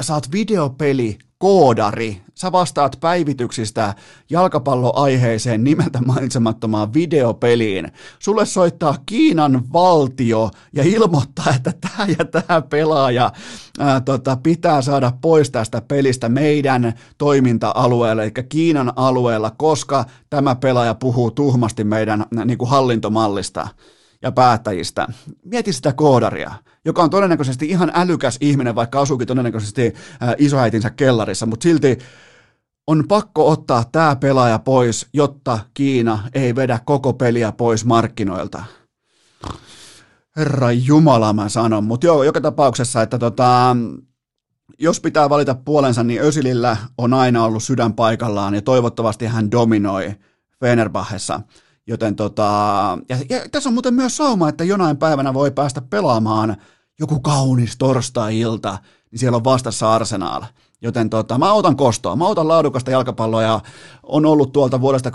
sä oot videopeli koodari. Sä vastaat päivityksistä jalkapalloaiheeseen nimeltä mainitsemattomaan videopeliin. Sulle soittaa Kiinan valtio ja ilmoittaa, että tämä ja tämä pelaaja ää, tota, pitää saada pois tästä pelistä meidän toiminta-alueelle, eli Kiinan alueella, koska tämä pelaaja puhuu tuhmasti meidän niin kuin hallintomallista ja päättäjistä. Mieti sitä koodaria, joka on todennäköisesti ihan älykäs ihminen, vaikka asuukin todennäköisesti isoäitinsä kellarissa, mutta silti on pakko ottaa tämä pelaaja pois, jotta Kiina ei vedä koko peliä pois markkinoilta. Herra Jumala mä sanon, mutta joo, joka tapauksessa, että tota, jos pitää valita puolensa, niin Ösilillä on aina ollut sydän paikallaan ja toivottavasti hän dominoi Fenerbahessa. Joten tota, ja, ja tässä on muuten myös sauma, että jonain päivänä voi päästä pelaamaan joku kaunis torstai-ilta, niin siellä on vastassa Arsenal. Joten tota, mä otan kostoa, mä otan laadukasta jalkapalloa ja on ollut tuolta vuodesta 2008-2009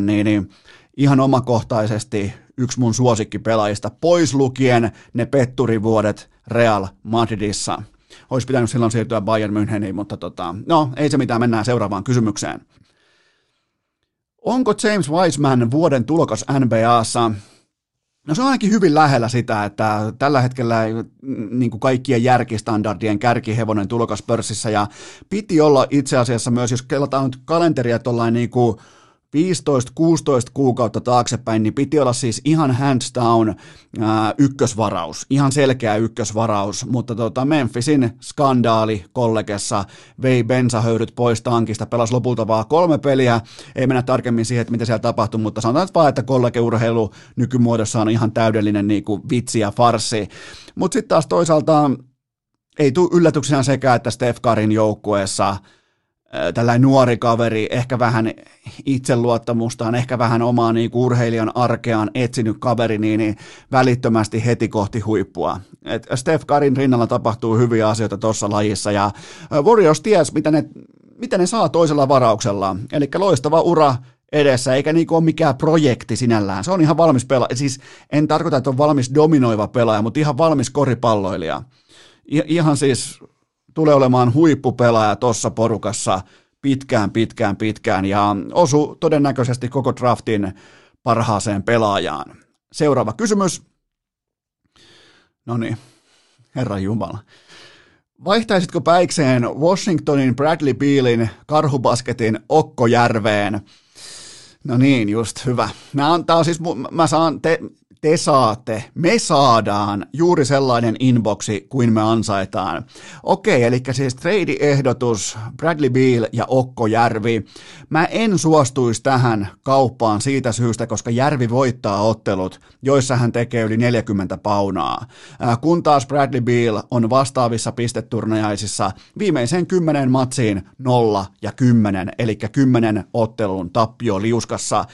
niin, niin ihan omakohtaisesti yksi mun suosikkipelaajista, pois lukien ne petturivuodet Real Madridissa. Olisi pitänyt silloin siirtyä Bayern Müncheniin, mutta tota, no ei se mitään, mennään seuraavaan kysymykseen. Onko James Wiseman vuoden tulokas NBAssa? No se on ainakin hyvin lähellä sitä, että tällä hetkellä niin kuin kaikkien järkistandardien kärkihevonen tulokas pörssissä ja piti olla itse asiassa myös, jos kelataan nyt kalenteria tuollain niin kuin 15-16 kuukautta taaksepäin, niin piti olla siis ihan hands down ää, ykkösvaraus, ihan selkeä ykkösvaraus, mutta tota Memphisin skandaali kollegessa vei bensahöyryt pois tankista, pelasi lopulta vaan kolme peliä, ei mennä tarkemmin siihen, että mitä siellä tapahtui, mutta sanotaan vaan, että kollegeurheilu nykymuodossa on ihan täydellinen niin kuin vitsi ja farsi, mutta sitten taas toisaalta ei tule yllätyksenä sekä, että Steph Karin joukkueessa – tällainen nuori kaveri, ehkä vähän itseluottamustaan, ehkä vähän omaa niin kuin urheilijan arkeaan etsinyt kaveri, niin, niin välittömästi heti kohti huippua. Et Steph Karin rinnalla tapahtuu hyviä asioita tuossa lajissa, ja Warriors ties, mitä ne, mitä ne saa toisella varauksella. Eli loistava ura edessä, eikä niinku ole mikään projekti sinällään. Se on ihan valmis pelaaja. Siis en tarkoita, että on valmis dominoiva pelaaja, mutta ihan valmis koripalloilija. I- ihan siis tulee olemaan huippupelaaja tuossa porukassa pitkään, pitkään, pitkään ja osu todennäköisesti koko draftin parhaaseen pelaajaan. Seuraava kysymys. No niin, herra Jumala. Vaihtaisitko päikseen Washingtonin Bradley Bealin karhubasketin Okkojärveen? No niin, just hyvä. Mä, on, tää on siis, mä saan, te, te saatte, me saadaan juuri sellainen inboxi kuin me ansaitaan. Okei, eli siis trade-ehdotus Bradley Beal ja Okko Järvi. Mä en suostuisi tähän kauppaan siitä syystä, koska Järvi voittaa ottelut, joissa hän tekee yli 40 paunaa. Kun taas Bradley Beal on vastaavissa pisteturnajaisissa viimeiseen 10 matsiin 0 ja 10, eli 10 ottelun tappio liuskassa.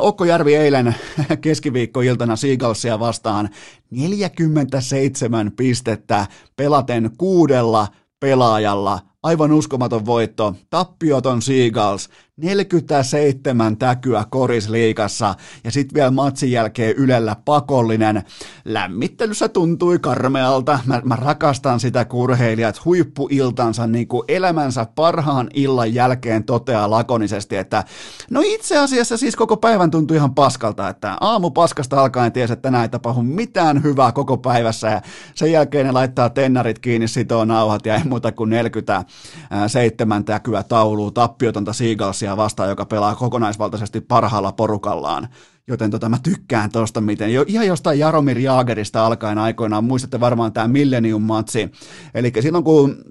Okko Järvi eilen <laughs> keskiviikkoiltana Seagalsia vastaan 47 pistettä pelaten kuudella pelaajalla. Aivan uskomaton voitto. Tappioton Seagulls 47 täkyä korisliikassa ja sitten vielä matsin jälkeen Ylellä pakollinen. Lämmittelyssä tuntui karmealta. Mä, mä rakastan sitä kurheilijat huippuiltansa niin kuin elämänsä parhaan illan jälkeen toteaa lakonisesti, että no itse asiassa siis koko päivän tuntui ihan paskalta, että aamu paskasta alkaen ties, että tänään ei tapahdu mitään hyvää koko päivässä ja sen jälkeen ne laittaa tennarit kiinni, sitoo nauhat ja ei muuta kuin 47 täkyä tauluu tappiotonta Seagulls Chelsea vastaan, joka pelaa kokonaisvaltaisesti parhaalla porukallaan. Joten tota, mä tykkään tosta miten. Jo, ihan jostain Jaromir Jaagerista alkaen aikoinaan, muistatte varmaan tämä Millennium-matsi. Eli silloin kun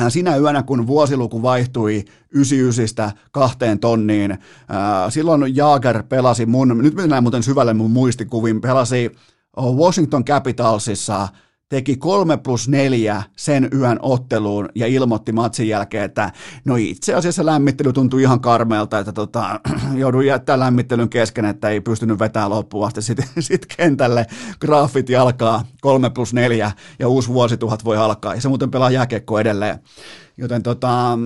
äh, sinä yönä, kun vuosiluku vaihtui 99 kahteen tonniin, ää, äh, silloin Jaager pelasi mun, nyt mennään muuten syvälle mun muistikuvin, pelasi Washington Capitalsissa – teki kolme plus neljä sen yön otteluun ja ilmoitti matsin jälkeen, että no itse asiassa lämmittely tuntui ihan karmeelta, että tota, <clears throat> joudun jättää lämmittelyn kesken, että ei pystynyt vetämään loppuun asti. Sitten <laughs> sit kentälle graafit alkaa kolme plus neljä ja uusi vuosituhat voi alkaa. Ja se muuten pelaa jääkiekko edelleen. Joten tota,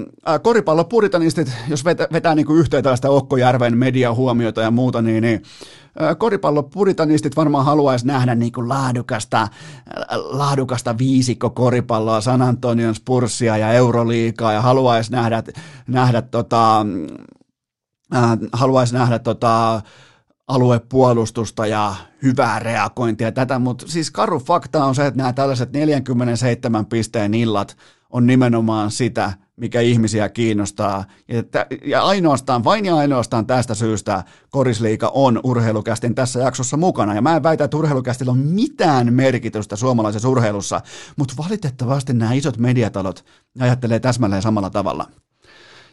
koripallopuritanistit, jos vetää, vetää niin yhteen tällaista Okkojärven mediahuomiota ja muuta, niin, niin koripallopuritanistit varmaan haluaisi nähdä niin kuin laadukasta, laadukasta viisikko koripalloa, San Antonion Spursia ja Euroliikaa ja haluaisi nähdä, nähdä tota, haluaisi nähdä tota, aluepuolustusta ja hyvää reagointia tätä, mutta siis karu fakta on se, että nämä tällaiset 47 pisteen illat on nimenomaan sitä, mikä ihmisiä kiinnostaa. Ja, ja ainoastaan, vain ja ainoastaan tästä syystä Korisliika on urheilukästin tässä jaksossa mukana. Ja mä en väitä, että urheilukästillä on mitään merkitystä suomalaisessa urheilussa, mutta valitettavasti nämä isot mediatalot ajattelee täsmälleen samalla tavalla.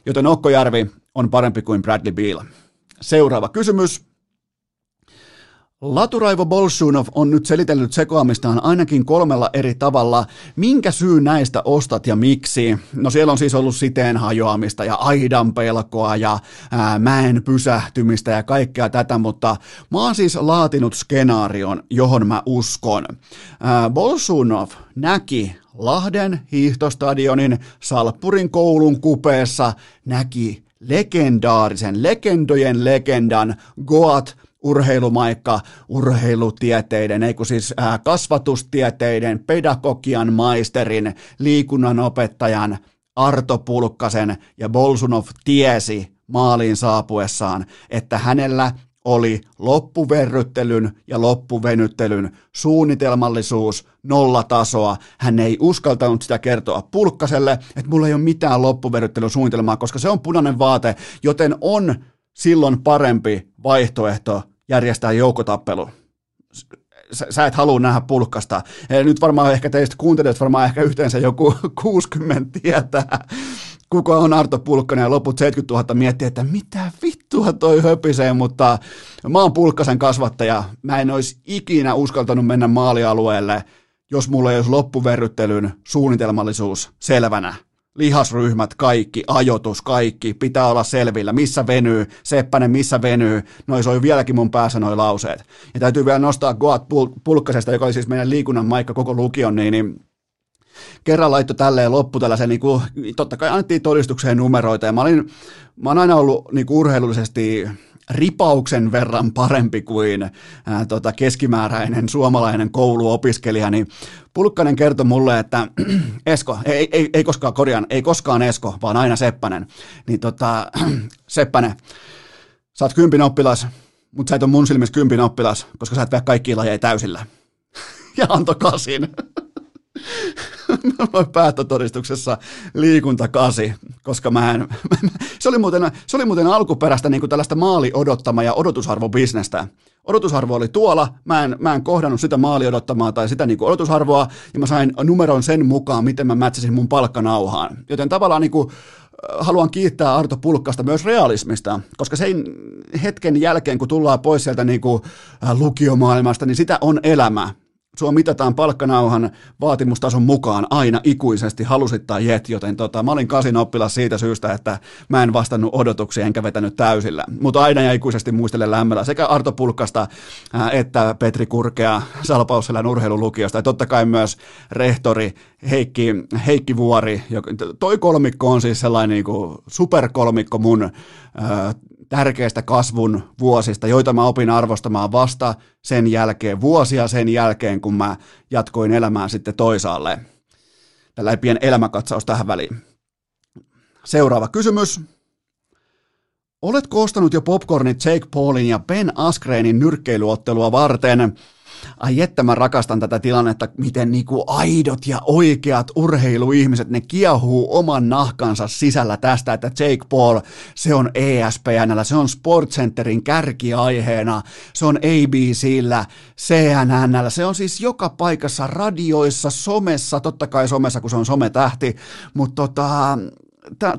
Joten Okkojärvi on parempi kuin Bradley Beal. Seuraava kysymys. Laturaivo Bolshunov on nyt selitellyt sekoamistaan ainakin kolmella eri tavalla. Minkä syy näistä ostat ja miksi? No siellä on siis ollut siteen hajoamista ja aidan pelkoa ja ää, mäen pysähtymistä ja kaikkea tätä, mutta mä oon siis laatinut skenaarion, johon mä uskon. Ää, Bolshunov näki Lahden hiihtostadionin Salppurin koulun kupeessa, näki legendaarisen, legendojen legendan Goat urheilumaikka urheilutieteiden, ei kun siis ää, kasvatustieteiden, pedagogian maisterin, liikunnan opettajan Arto Pulkkasen ja Bolsunov tiesi maaliin saapuessaan, että hänellä oli loppuverryttelyn ja loppuvenyttelyn suunnitelmallisuus, nollatasoa. Hän ei uskaltanut sitä kertoa pulkkaselle, että mulla ei ole mitään loppuverryttelyn suunnitelmaa, koska se on punainen vaate, joten on silloin parempi vaihtoehto järjestää joukotappelu sä, et halua nähdä pulkkasta. Nyt varmaan ehkä teistä kuuntelijat varmaan ehkä yhteensä joku <laughs> 60 tietää, kuka on Arto Pulkkanen ja loput 70 000 miettii, että mitä vittua toi höpisee, mutta mä oon Pulkkasen kasvattaja. Mä en olisi ikinä uskaltanut mennä maalialueelle, jos mulla ei olisi loppuverryttelyn suunnitelmallisuus selvänä lihasryhmät, kaikki, ajoitus, kaikki, pitää olla selvillä, missä venyy, Seppänen, missä venyy, noin soi vieläkin mun päässä noin lauseet. Ja täytyy vielä nostaa Goat Pulkkasesta, joka oli siis meidän liikunnan maikka koko lukion, niin, niin kerran laittoi tälleen loppu tällaisen, niin kuin, totta kai annettiin todistukseen numeroita, ja mä, olin, mä oon aina ollut niin urheilullisesti ripauksen verran parempi kuin ää, tota, keskimääräinen suomalainen kouluopiskelija, niin Pulkkanen kertoi mulle, että <clears throat> Esko, ei, ei, ei koskaan korjaan, ei koskaan Esko, vaan aina Seppänen, niin tota, <clears throat> Seppänen, sä oot kympin oppilas, mutta sä et ole mun silmissä kympin oppilas, koska sä et vea kaikkia lajeja täysillä. <laughs> ja antoi kasin. <laughs> Päättötodistuksessa liikunta kasi, koska mä en, <laughs> se, oli muuten, se oli muuten alkuperäistä niin kuin tällaista maali odottama ja odotusarvobisnestä. Odotusarvo oli tuolla, mä en, mä en kohdannut sitä maali odottamaa tai sitä niin kuin odotusarvoa, ja mä sain numeron sen mukaan, miten mä mätsäsin mun palkkanauhaan. Joten tavallaan niin kuin, haluan kiittää Arto Pulkkasta myös realismista, koska sen hetken jälkeen, kun tullaan pois sieltä niin kuin lukiomaailmasta, niin sitä on elämä. Sua mitataan palkkanauhan vaatimustason mukaan aina ikuisesti, halusit tai jet, joten tota, mä olin kasin oppilas siitä syystä, että mä en vastannut odotuksia enkä vetänyt täysillä. Mutta aina ja ikuisesti muistelen lämmöllä sekä Arto Pulkkasta ää, että Petri Kurkea Salpausselän urheilulukiosta ja totta kai myös rehtori Heikki, Heikki Vuori. Toi kolmikko on siis sellainen niin kuin superkolmikko mun ää, tärkeistä kasvun vuosista, joita mä opin arvostamaan vasta sen jälkeen, vuosia sen jälkeen, kun mä jatkoin elämään sitten toisaalle. Tällä pien elämäkatsaus tähän väliin. Seuraava kysymys. Oletko ostanut jo popcornit Jake Paulin ja Ben Askreenin nyrkkeilyottelua varten? Ai että mä rakastan tätä tilannetta, miten niinku aidot ja oikeat urheiluihmiset, ne kiehuu oman nahkansa sisällä tästä, että Jake Paul, se on ESPNllä, se on Sportcenterin kärkiaiheena, se on ABCllä, CNNllä, se on siis joka paikassa, radioissa, somessa, totta kai somessa, kun se on sometähti, mutta tota,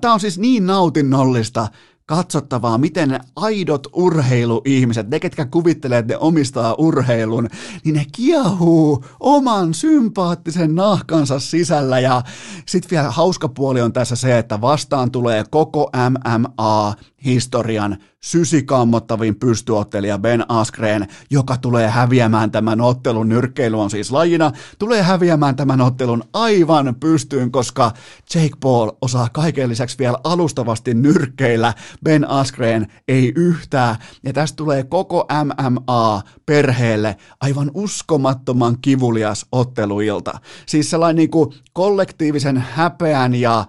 tämä on siis niin nautinnollista, katsottavaa, miten aidot urheiluihmiset, ne ketkä kuvittelee, että ne omistaa urheilun, niin ne kiehuu oman sympaattisen nahkansa sisällä. Ja sitten vielä hauska puoli on tässä se, että vastaan tulee koko MMA historian sysikammottavin pystyottelija Ben Askren, joka tulee häviämään tämän ottelun, nyrkkeily on siis lajina, tulee häviämään tämän ottelun aivan pystyyn, koska Jake Paul osaa kaiken lisäksi vielä alustavasti nyrkkeillä, Ben Askren ei yhtään, ja tästä tulee koko MMA perheelle aivan uskomattoman kivulias otteluilta. Siis sellainen niin kuin kollektiivisen häpeän ja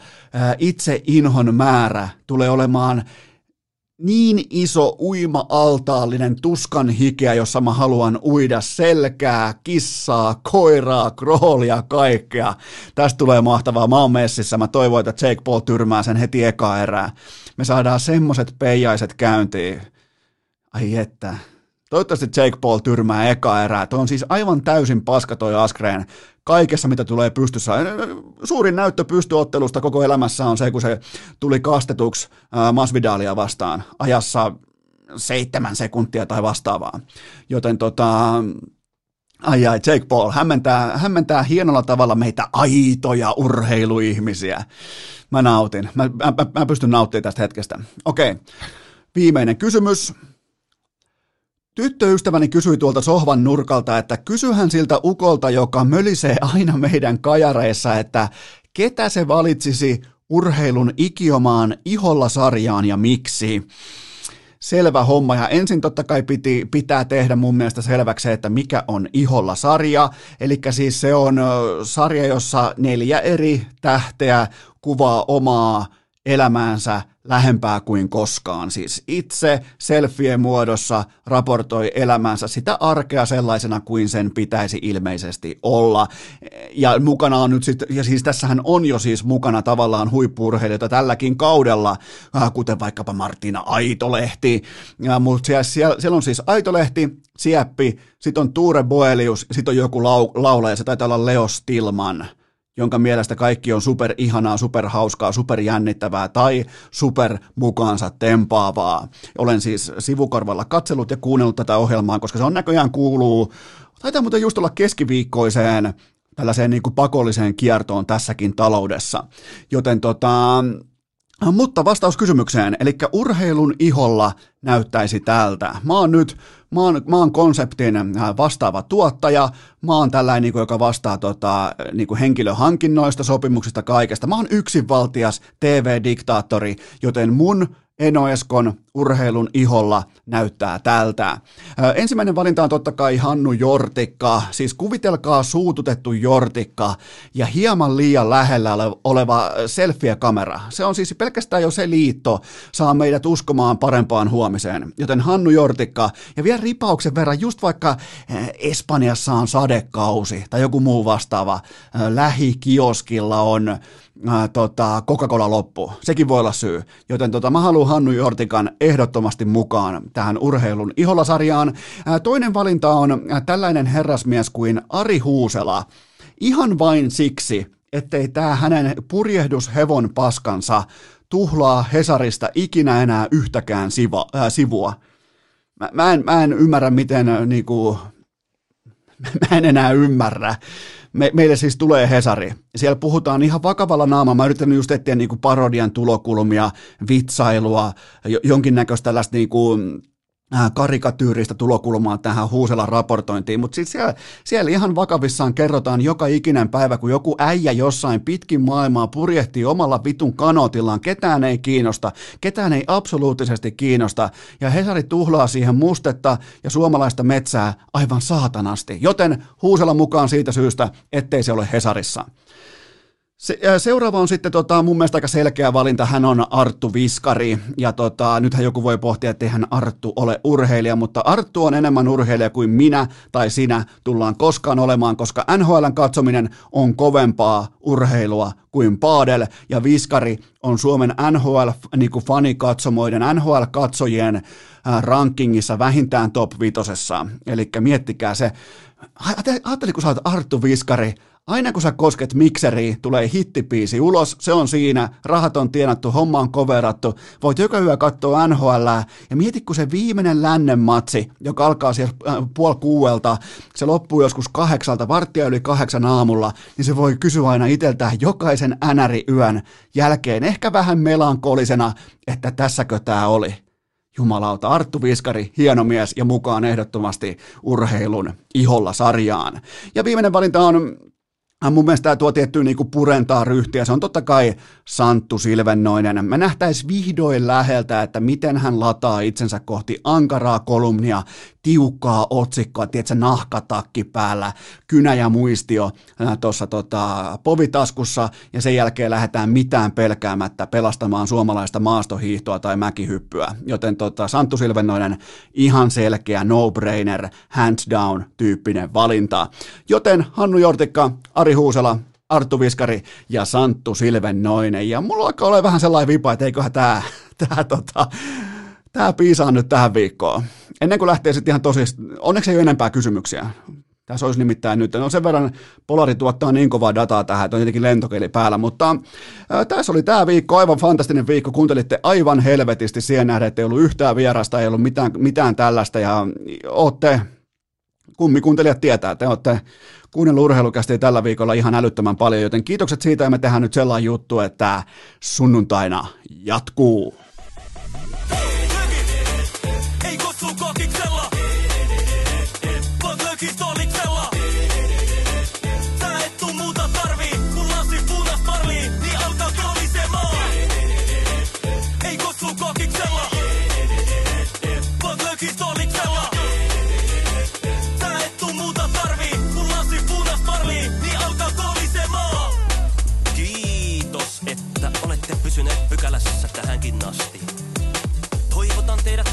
itse inhon määrä tulee olemaan niin iso uima-altaallinen tuskan hikeä, jossa mä haluan uida selkää, kissaa, koiraa, kroolia, kaikkea. Tästä tulee mahtavaa. Mä oon messissä. Mä toivon, että Jake Paul tyrmää sen heti eka erää. Me saadaan semmoset peijaiset käyntiin. Ai että. Toivottavasti Jake Paul tyrmää eka erää. Toi on siis aivan täysin paska toi Askreen kaikessa, mitä tulee pystyssä. Suurin näyttö pystyottelusta koko elämässä on se, kun se tuli kastetuksi Masvidalia vastaan ajassa seitsemän sekuntia tai vastaavaa. Joten tota, Ai ai, Jake Paul hämmentää, hämmentää hienolla tavalla meitä aitoja urheiluihmisiä. Mä nautin. Mä, mä, mä pystyn nauttimaan tästä hetkestä. Okei, viimeinen kysymys. Tyttöystäväni kysyi tuolta sohvan nurkalta, että kysyhän siltä ukolta, joka mölisee aina meidän kajareissa, että ketä se valitsisi urheilun ikiomaan iholla sarjaan ja miksi? Selvä homma ja ensin totta kai piti, pitää tehdä mun mielestä selväksi että mikä on iholla sarja. Eli siis se on sarja, jossa neljä eri tähteä kuvaa omaa elämäänsä lähempää kuin koskaan. Siis itse selfien muodossa raportoi elämänsä sitä arkea sellaisena kuin sen pitäisi ilmeisesti olla. Ja mukana on nyt sitten, ja siis tässähän on jo siis mukana tavallaan huippurheilijoita tälläkin kaudella, äh, kuten vaikkapa Martina Aitolehti, ja, mutta siellä, siellä, siellä on siis Aitolehti, Sieppi, sitten on Tuure Boelius, sitten on joku lau, laulaja, se taitaa olla Leo Stilman – jonka mielestä kaikki on super ihanaa, super hauskaa, super jännittävää tai super mukaansa tempaavaa. Olen siis sivukorvalla katsellut ja kuunnellut tätä ohjelmaa, koska se on näköjään kuuluu, taitaa muuten just olla keskiviikkoiseen tällaiseen niin kuin pakolliseen kiertoon tässäkin taloudessa. Joten tota, mutta vastaus kysymykseen, eli urheilun iholla näyttäisi tältä. Mä oon nyt, mä oon, mä oon konseptin äh, vastaava tuottaja, mä oon tällainen, niin joka vastaa tota, niin kuin henkilöhankinnoista, sopimuksista, kaikesta. Mä oon yksinvaltias TV-diktaattori, joten mun Eno Eskon urheilun iholla näyttää tältä. Ensimmäinen valinta on totta kai Hannu Jortikka, siis kuvitelkaa suututettu Jortikka ja hieman liian lähellä oleva selfie-kamera. Se on siis pelkästään jo se liitto saa meidät uskomaan parempaan huomiseen. Joten Hannu Jortikka ja vielä ripauksen verran just vaikka Espanjassa on sadekausi tai joku muu vastaava lähikioskilla on ää, tota, Coca-Cola loppu. Sekin voi olla syy. Joten tota, mä haluan Hannu Jortikan ehdottomasti mukaan tähän urheilun iholasarjaan. Ää, toinen valinta on ää, tällainen herrasmies kuin Ari Huusela. Ihan vain siksi, ettei tämä hänen purjehdushevon paskansa tuhlaa Hesarista ikinä enää yhtäkään siva, ää, sivua. Mä, mä, en, mä en ymmärrä, miten niinku, <laughs> mä en enää ymmärrä, me, meille siis tulee Hesari. Siellä puhutaan ihan vakavalla naamalla. Mä yritän just etsiä niin kuin parodian tulokulmia, vitsailua, jonkinnäköistä tällaista niin kuin karikatyyristä tulokulmaa tähän Huuselan raportointiin, mutta sitten siellä, siellä ihan vakavissaan kerrotaan joka ikinen päivä, kun joku äijä jossain pitkin maailmaa purjehtii omalla vitun kanotillaan, ketään ei kiinnosta, ketään ei absoluuttisesti kiinnosta, ja Hesari tuhlaa siihen mustetta ja suomalaista metsää aivan saatanasti, joten Huusela mukaan siitä syystä, ettei se ole Hesarissa. Se, seuraava on sitten tota, mun mielestä aika selkeä valinta. Hän on Arttu Viskari. Ja tota, nythän joku voi pohtia, että hän Arttu ole urheilija, mutta Arttu on enemmän urheilija kuin minä tai sinä tullaan koskaan olemaan, koska NHLn katsominen on kovempaa urheilua kuin paadel. Ja Viskari on Suomen NHL-fanikatsomoiden, niin NHL-katsojien rankingissa vähintään top vitosessa. Eli miettikää se. Ajattelin, kun sä Arttu Viskari, Aina kun sä kosket mikseriin, tulee hittipiisi ulos, se on siinä, rahat on tienattu, homma on koverattu, voit joka yö katsoa NHL, ja mieti kun se viimeinen lännen matsi, joka alkaa siellä äh, puoli kuuelta, se loppuu joskus kahdeksalta, varttia yli kahdeksan aamulla, niin se voi kysyä aina itseltään jokaisen änäri yön jälkeen, ehkä vähän melankolisena, että tässäkö tämä oli. Jumalauta, Arttu Viskari, hieno mies ja mukaan ehdottomasti urheilun iholla sarjaan. Ja viimeinen valinta on Mun mielestä tämä tuo tiettyä niinku purentaa ryhtiä. Se on totta kai Santtu Silvennoinen. Me nähtäis vihdoin läheltä, että miten hän lataa itsensä kohti ankaraa kolumnia, tiukkaa otsikkoa, tiedätkö, nahkatakki päällä, kynä ja muistio tuossa tota, povitaskussa, ja sen jälkeen lähdetään mitään pelkäämättä pelastamaan suomalaista maastohiihtoa tai mäkihyppyä. Joten tota, Santtu Silvennoinen ihan selkeä no-brainer, hands down tyyppinen valinta. Joten Hannu Jortikka, Ari Huusela, Arttu Viskari ja Santtu Silvennoinen. Ja mulla alkaa olla vähän sellainen vipa, että eiköhän tämä tää, tota, tää piisaa nyt tähän viikkoon. Ennen kuin lähtee sitten ihan tosissaan, onneksi ei ole enempää kysymyksiä. Tässä olisi nimittäin nyt, no sen verran Polari tuottaa niin kovaa dataa tähän, että on jotenkin lentokeli päällä, mutta ää, tässä oli tämä viikko, aivan fantastinen viikko, kuuntelitte aivan helvetisti siihen nähden, että ei ollut yhtään vierasta, ei ollut mitään, mitään tällaista ja ootte, kummikuuntelijat tietää, te olette kuunnellut urheilukästi tällä viikolla ihan älyttömän paljon, joten kiitokset siitä ja me tehdään nyt sellainen juttu, että sunnuntaina jatkuu.